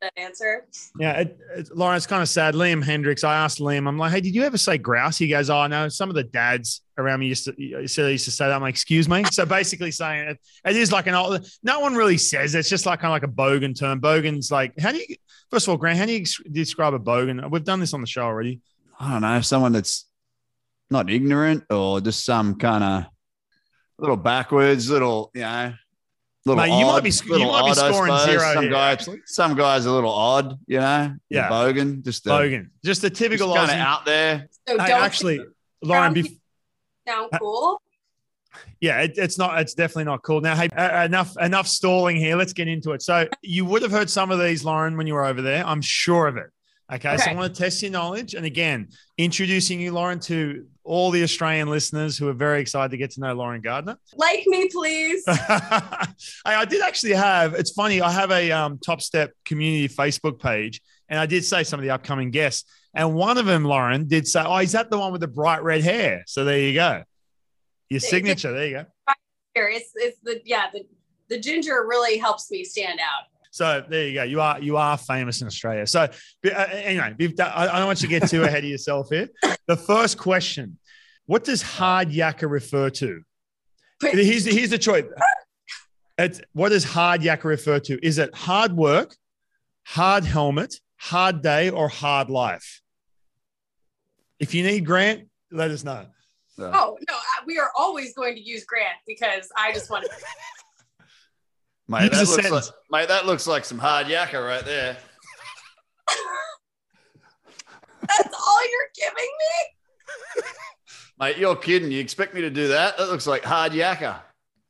That answer. Yeah, it, it, Lauren, it's kind of sad. Liam Hendriks, I asked Liam, I'm like, hey, did you ever say grouse? He goes, oh, no. Some of the dads around me used to, used to say that. I'm like, excuse me. So basically saying it, it is like an old, no one really says it. It's just like kind of like a bogan term. Bogan's like, how do you, first of all, Grant, how do you describe a bogan? We've done this on the show already. I don't know, someone that's not ignorant or just some kind of little backwards, little, you know, little Mate, you might be you might odd, I scoring zero Some here, guy, actually. some guys a little odd, you know, Yeah. bogan, just, a, Bogan, just a typical kind of Aussie. out there. So Hey, don't actually, Lauren, bef- sound cool. yeah, it, it's not. It's definitely not cool. Now, hey, uh, enough enough stalling here. Let's get into it. So, you would have heard some of these, Lauren, when you were over there. I'm sure of it. Okay, so I want to test your knowledge, and again, introducing you, Lauren, to all the Australian listeners who are very excited to get to know Lauren Gardner. Like me, please. I, I did actually have. It's funny. I have a um, Top Step community Facebook page, and I did say some of the upcoming guests, and one of them, Lauren, did say, "Oh, is that the one with the bright red hair?" So there you go. Your signature. There you go. It's it's the yeah the the ginger really helps me stand out. So there you go. You are you are famous in Australia. So but, uh, anyway, done, I I don't want you to get too ahead of yourself here. The first question: What does hard yakka refer to? Here's the, here's the choice. It's, what does hard yakka refer to? Is it hard work, hard helmet, hard day, or hard life? If you need Grant, let us know. So, Oh no, we are always going to use Grant because I just want to. Mate, that looks like, mate, that looks like some hard yakka right there. That's all you're giving me. Mate, you're kidding. You expect me to do that? That looks like hard yakka.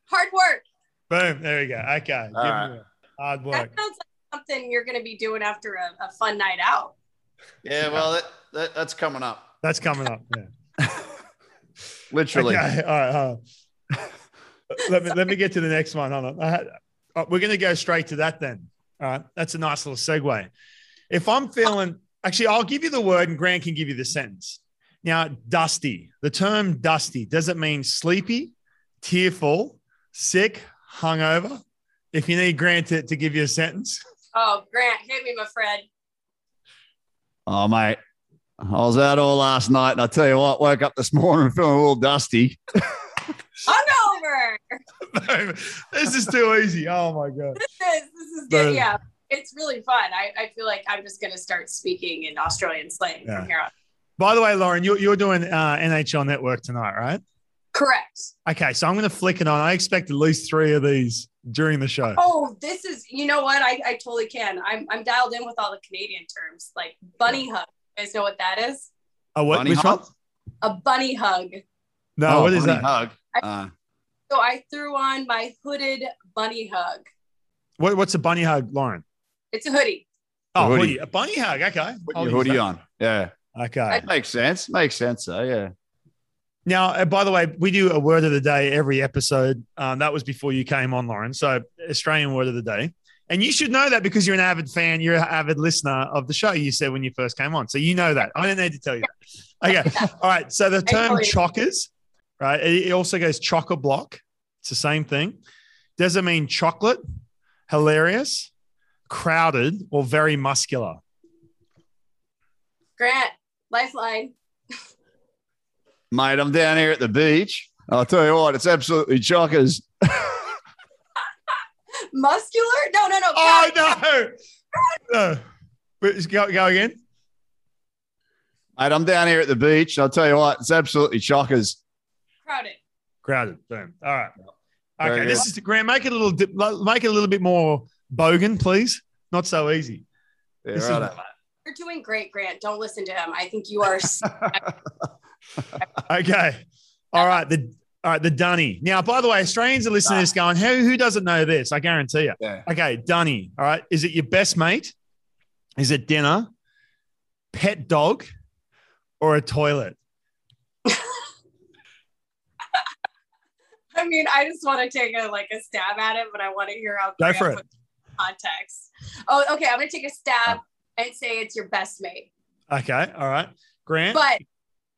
Hard work. Boom. There we go. Okay. Give me right. that. Hard That sounds like something you're going to be doing after a, a fun night out. Yeah, well, that, that that's coming up. That's coming up. Yeah. Literally. Okay. All right. hold on. let me let me get to the next one. Hold on. I had, uh, we're going to go straight to that then. All right. That's a nice little segue. If I'm feeling, actually, I'll give you the word, and Grant can give you the sentence. Now, dusty. The term dusty does it mean sleepy, tearful, sick, hungover? If you need Grant to, to give you a sentence, Oh, Grant, hit me, my friend. Oh, mate. I was out all last night, and I tell you what, woke up this morning feeling a little dusty. Hungover. this is too easy. Oh my god. This is this is Boom. good. Yeah, it's really fun. I, I feel like I'm just going to start speaking in Australian slang Yeah. from here on. By the way, Lauren, you're, you're doing uh, NHL Network tonight, right? Correct. Okay, so I'm going to flick it on. I expect at least three of these during the show. Oh, this is you know what? I, I totally can. I'm I'm dialed in with all the Canadian terms like bunny hug. You guys know what that is? A what? Bunny Which hug? one? A bunny hug. No, Oh, what is that? Hug. Uh, So I threw on my hooded bunny hug. What, what's a bunny hug, Lauren? It's a hoodie. Oh, hoodie. hoodie. A bunny hug. Okay. put I'll your hoodie on. Yeah. Okay. That makes sense. Makes sense, though. Yeah. Now, uh, by the way, we do a word of the day every episode. Um, that was before you came on, Lauren. So, Australian word of the day. And you should know that because you're an avid fan, you're an avid listener of the show, you said when you first came on. So, you know that. I don't need to tell you that. Okay. All right. So, the term totally- chockers, right? It it also goes chocker block. It's the same thing. Does it mean chocolate, hilarious, crowded, or very muscular? Grant, lifeline. Mate, I'm down here at the beach. I'll tell you what, it's absolutely chockers. Muscular? No, no, no. Oh, crowded. no. No. Wait, Go, go again. Mate, I'm down here at the beach. I'll tell you what, it's absolutely chockers. Crowded. Crowded. Boom. All right. Very Okay. good. This is Grant. Make it a little, dip, make it a little bit more bogan, please. Not so easy. Yeah, This is- You're doing great, Grant. Don't listen to him. I think you are. s- Okay. All right. The all right. The dunny. Now, by the way, Australians are listening to this going, who who doesn't know this? I guarantee you. yeah. Okay, dunny. All right. Is it your best mate? Is it dinner? Pet dog? Or a toilet? I mean, I just want to take a like a stab at it, but I want to hear how Go Grant for it. puts context. Oh, okay. I'm gonna take a stab and say it's your best mate. Okay. All right. Grant, But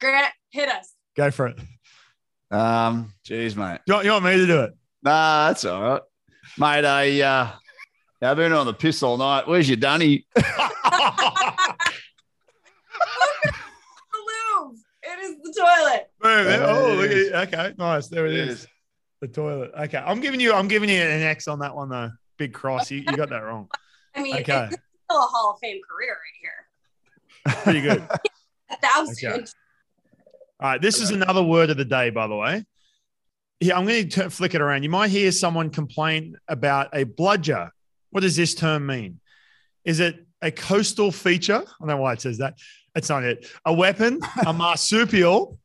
Grant, hit us. go for it. Um, geez, mate. You want, you want me to do it? Nah, that's all right. Mate, I uh yeah, I've been on the piss all night. Where's your dunny? Move. It is the toilet. Boom. Oh, it look is. at Okay, nice. There it is. The toilet. Okay, I'm giving you. I'm giving you an X on that one though. Big cross. You, you got that wrong. I mean, Okay. it's still a Hall of Fame career right here. Pretty good. A thousand Sausage. All right, this is another word of the day, by the way. Yeah, I'm going to flick it around. You might hear someone complain about a bludger. What does this term mean? Is it a coastal feature? I don't know why it says that. It's not it. A weapon, a marsupial,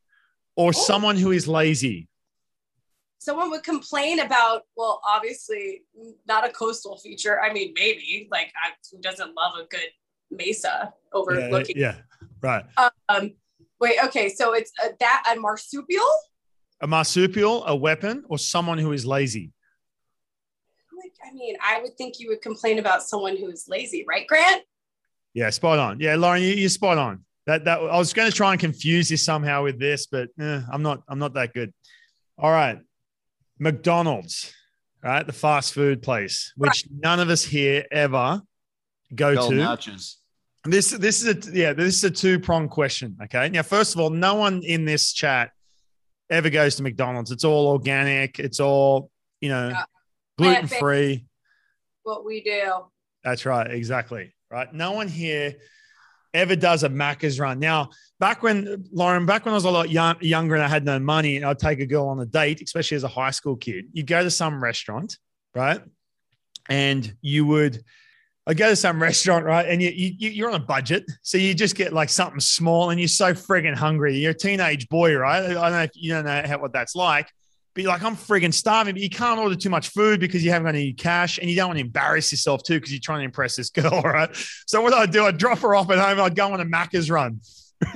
or oh. someone who is lazy. Someone would complain about, well, obviously not a coastal feature. I mean, maybe like I, who doesn't love a good mesa Yeah, overlooking. yeah, right. Um, wait, okay, so it's a, that a marsupial. A marsupial, a weapon, or someone who is lazy. Like, I mean, I would think you would complain about someone who's lazy, right, Grant? Yeah, spot on. Yeah, Lauren, you, you're spot on. That that I was going to try and confuse you somehow with this, but eh, I'm not. I'm not that good. All right, McDonald's, right, the fast food place, which none of us here ever go Golden to. Arches. This this is a yeah this is a two prong question. Okay, now first of all, no one in this chat ever goes to McDonald's. It's all organic. It's all you know, Yeah. gluten free. What we do. That's right. Exactly. Right. No one here ever does a Macca's run. Now, back when Lauren, back when I was a lot young, younger and I had no money and I'd take a girl on a date, especially as a high school kid, you'd go to some restaurant, right? And you would, I go to some restaurant, right? And you, you, you're on a budget. So you just get like something small and you're so friggin' hungry. You're a teenage boy, right? I don't know if you don't know how, what that's like. You're like, I'm friggin' starving, but you can't order too much food because you haven't got any cash and you don't want to embarrass yourself too because you're trying to impress this girl, right? So what I'd do, I'd drop her off at home, I'd go on a Macca's run.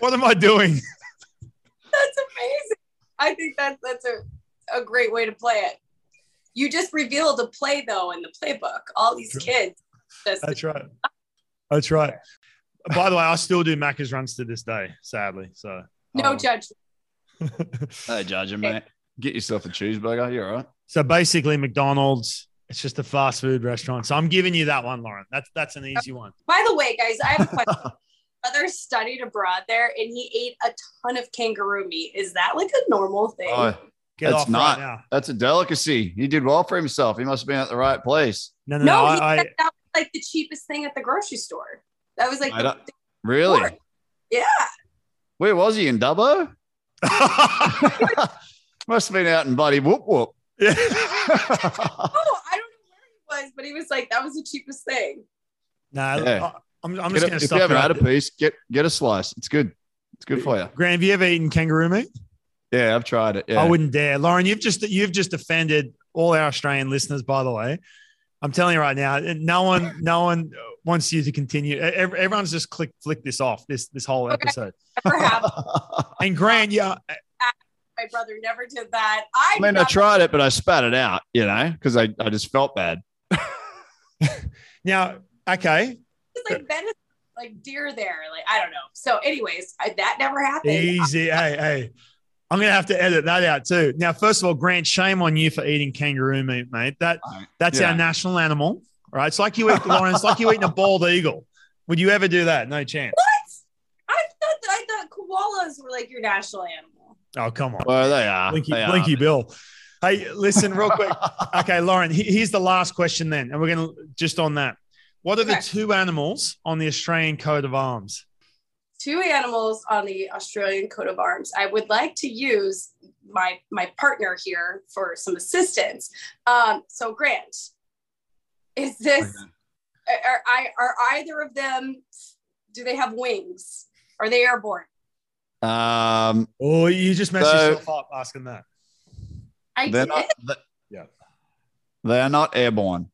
what am I doing? That's amazing. I think that that's a, a great way to play it. You just revealed a play though in the playbook. All these kids. Just, That's right. That's right. By the way, I still do Macca's runs to this day, sadly. So no um, judgment. No judging, mate. Get yourself a cheeseburger. You're all right. So basically, McDonald's, it's just a fast food restaurant. So I'm giving you that one, Lauren. That's that's an easy one. By the way, guys, I have a question. My brother studied abroad there and he ate a ton of kangaroo meat. Is that like a normal thing? Oh, Get That's off not- right now. that's a delicacy. He did well for himself. He must have been at the right place. No, no, no, no. he I, I, that was like the cheapest thing at the grocery store. That was like the, Really? Sure. yeah. Where was he in Dubbo? must have been out in bloody whoop whoop. Oh, I don't know where he was, but he was like, that was the cheapest thing. nah, Yeah. I- I'm, I'm just going to if you haven't had a piece, get get a slice. It's good. It's good for you. Grant, have you ever eaten kangaroo meat? Yeah, I've tried it. Yeah. I wouldn't dare. Lauren, you've just you've just offended all our Australian listeners, by the way. I'm telling you right now, no one, no one wants you to continue. Everyone's just click flick this off this this whole Okay. episode. Never have. And Grant, yeah, My brother never did that. I, I mean, I tried it, but I spat it out, you know, because I, I just felt bad. now okay, It's like venison, like deer there. Like I don't know. So, anyways, I, that never happened. easy. hey, hey, I'm gonna have to edit that out too. Now, first of all, Grant, shame on you for eating kangaroo meat, mate. That that's Yeah. our national animal, right? It's like you eat Lauren. It's like you eating a bald eagle. Would you ever do that? No chance. What? I thought I thought koalas were like your national animal. Oh, come on. Well, they are. Blinky, They are. Blinky Bill. Hey, listen, real quick. Okay, Lauren, here's the last question then. And we're going to just on that. What are the two animals on the Australian coat of arms? Two animals on the Australian coat of arms. I would like to use my my partner here for some assistance. Um, so Grant, is this are, are are either of them? Do they have wings? Are they airborne? Um, Oh, you just messed So- yourself up asking that. I they're did. not. They, Yeah. They are not airborne.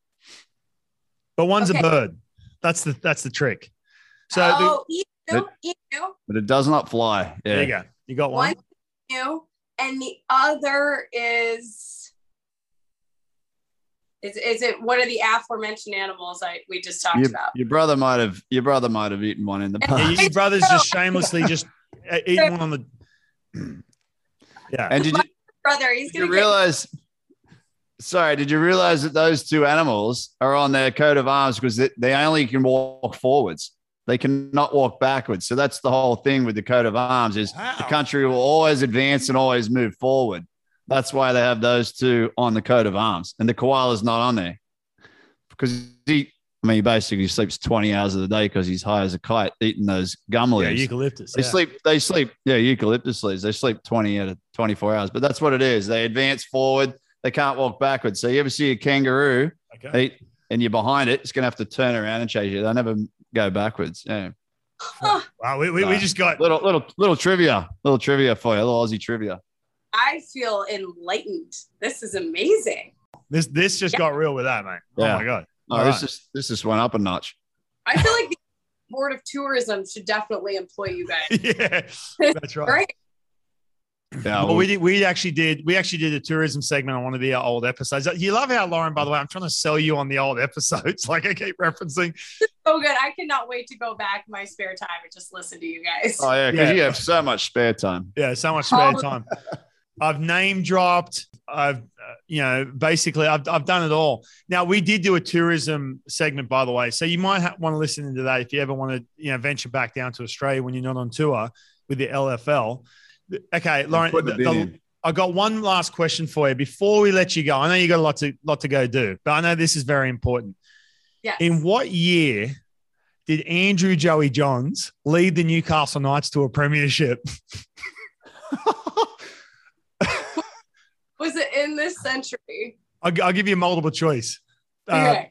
But one's Okay. a bird. That's the that's the trick. So the- ew, ew. but it does not fly. Yeah. there you go. You got one. One ew, and the other is is is it one of the aforementioned animals I we just talked Your, about? your brother might have. Your brother might have eaten one in the Yeah, Yeah, past. your brother's just shamelessly just uh, eating one on the. Yeah. And did you, Brother, he's did you gonna get realize? Sorry, did you realize that those two animals are on their coat of arms because they, they only can walk forwards. They cannot walk backwards. So that's the whole thing with the coat of arms is the country will always advance and always move forward. That's why they have those two on the coat of arms, and the koala's not on there because he I mean, he basically sleeps 20 hours of the day because he's high as a kite eating those gum Yeah, leaves. eucalyptus. They yeah. sleep. They sleep. Yeah, eucalyptus leaves. They sleep twenty out of twenty-four hours. But that's what it is. They advance forward. They can't walk backwards. So you ever see a kangaroo Okay. eat, and you're behind it, it's going to have to turn around and chase you. They never go backwards. Yeah. Wow, we, we, we just got Little little little trivia. Little trivia for you. A little Aussie trivia. I feel enlightened. This is amazing. this. This just got real with that, mate. Oh yeah. Oh my god. Oh, All this right. is this just went up a notch. I feel like the board of tourism should definitely employ you guys. yeah, that's right. Great. Yeah. Well, we did. We actually did. We actually did a tourism segment on one of the old episodes. You love how Lauren, by the way, I'm trying to sell you on the old episodes. Like I keep referencing. So good. I cannot wait to go back in my spare time and just listen to you guys. oh yeah, because Yeah. you have so much spare time. Yeah, so much spare Oh. time. I've name dropped. I've, uh, you know, basically, I've, I've done it all. Now, we did do a tourism segment, by the way. So you might ha- want to listen into that if you ever want to, you know, venture back down to Australia when you're not on tour with the LFL. Okay, Lauren, the the- bin the- in. I got one last question for you before we let you go. I know you got a lot to lot to go do, but I know this is very important. Yes. In what year did Andrew Joey Johns lead the Newcastle Knights to a premiership? Was it in this century? I'll, I'll give you a multiple choice. Uh, Okay.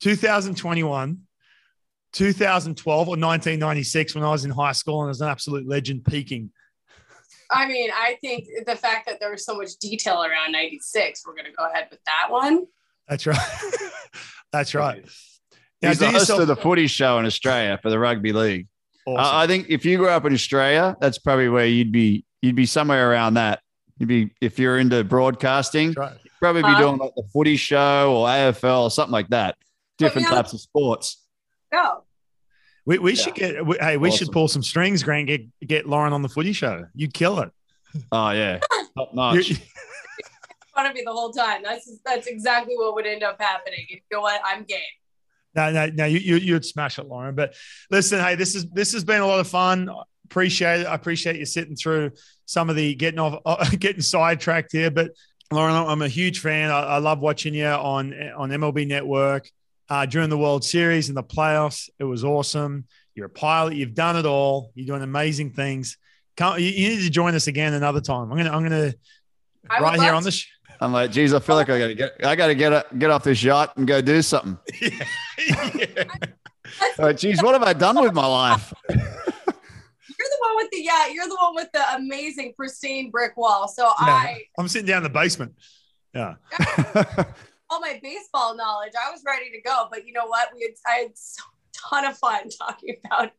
2021, 2012, or 1996 when I was in high school and I was an absolute legend peaking. I mean, I think the fact that there was so much detail around 96, we're going to go ahead with that one. That's right. That's right. Now, He's the host yourself- of the footy show in Australia for the rugby league. Awesome. I I think if you grew up in Australia, that's probably where you'd be. You'd be somewhere around that. You'd be if you're into broadcasting, right. you'd probably be Uh, doing like the footy show or AFL or something like that. Different yeah. types of sports. Go. We, we should get, we, hey, we should pull some strings, Grant, get, get Lauren on the footy show. You'd kill it. Oh yeah, top notch. You- Front of me the whole time. That's that's exactly what would end up happening. You know what? I'm game. No, no, no, you, you, you'd smash it, Lauren. But listen, hey, this is, this has been a lot of fun. Appreciate it. I appreciate you sitting through some of the getting off, uh, getting sidetracked here. But Lauren, I'm a huge fan. I, I love watching you on, on MLB Network uh, during the World Series and the playoffs. It was awesome. You're a pilot. You've done it all. You're doing amazing things. Come, you, you need to join us again another time. I'm gonna, I'm gonna I right here on the. Sh- I'm like, geez, I feel like I gotta get, I gotta get, up, get off this yacht and go do something. yeah. Like, geez, what have I done with my life? You're the one with the yeah. You're the one with the amazing pristine brick wall. So I I'm sitting down in the basement. Yeah. All my baseball knowledge. I was ready to go, but you know what? We had I had so ton of fun talking about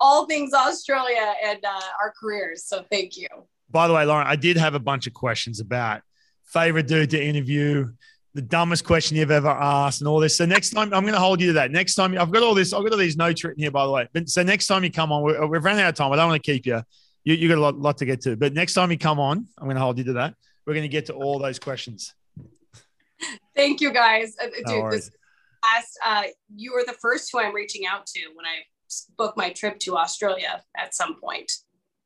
all things Australia and uh, our careers. So thank you. By the way, Lauren, I did have a bunch of questions about favorite dude to interview, the dumbest question you've ever asked, and all this. So next time, I'm going to hold you to that. Next time, I've got all this. I've got all these notes written here, by the way. But so next time you come on, we're, we've run out of time. I don't want to keep you. You, you got a lot, lot to get to. But next time you come on, I'm going to hold you to that. We're going to get to all those questions. Thank you guys, Uh, No dude. worries. this last uh, you were the first who I'm reaching out to when I book my trip to Australia at some point.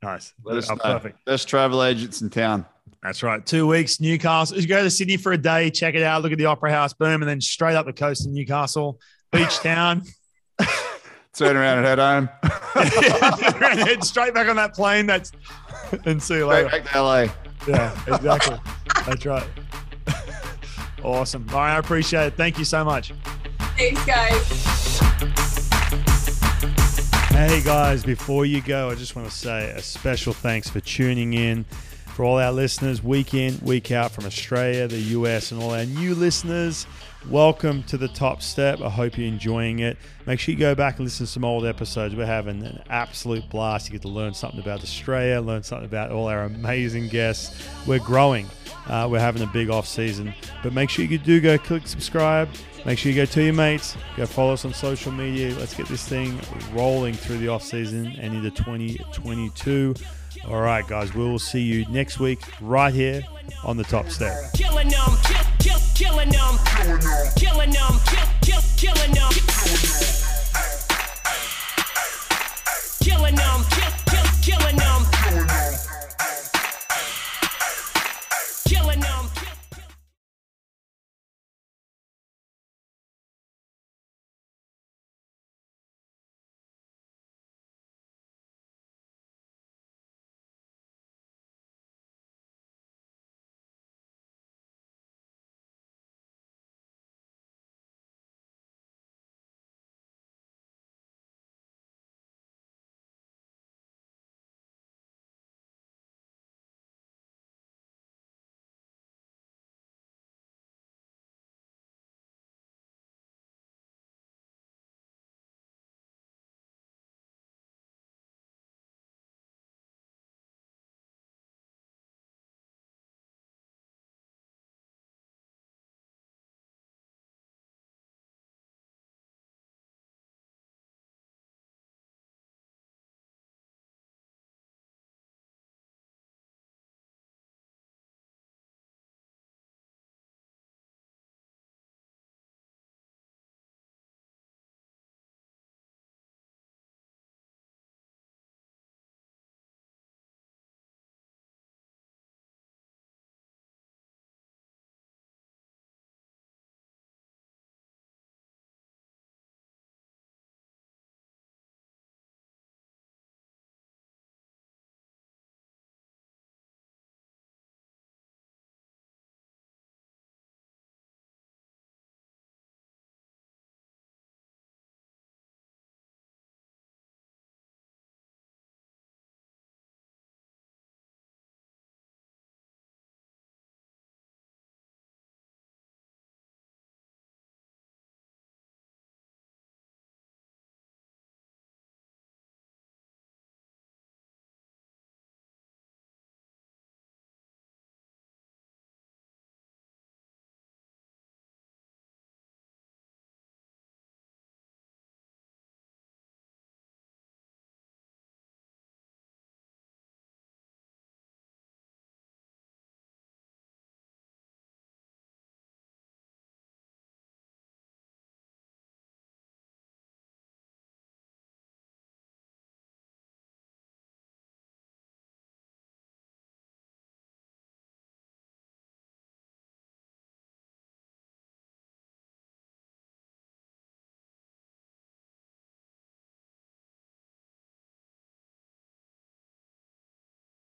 Nice. Let us Oh, know. perfect. Best travel agents in town. That's right. Two weeks, Newcastle. You go to Sydney for a day, check it out, look at the Opera House, boom, and then straight up the coast in Newcastle, beach town. Turn around and head home. and head straight back on that plane. That's and see you Straight later. back to LA. Yeah, exactly. That's right. Awesome. All right, I appreciate it. Thank you so much. Thanks, guys. Hey guys, before you go, I just want to say a special thanks for tuning in. For all our listeners, week in, week out from Australia, the US, and all our new listeners, welcome to the top step. I hope you're enjoying it. Make sure you go back and listen to some old episodes. We're having an absolute blast. You get to learn something about Australia, learn something about all our amazing guests. We're growing. Uh, we're having a big off season, but make sure you do go click subscribe. Make sure you go to your mates. Go follow us on social media. Let's get this thing rolling through the off season and into 2022. All right, guys, we will see you next week right here on the top step. Killing them, kill, kill, killing them,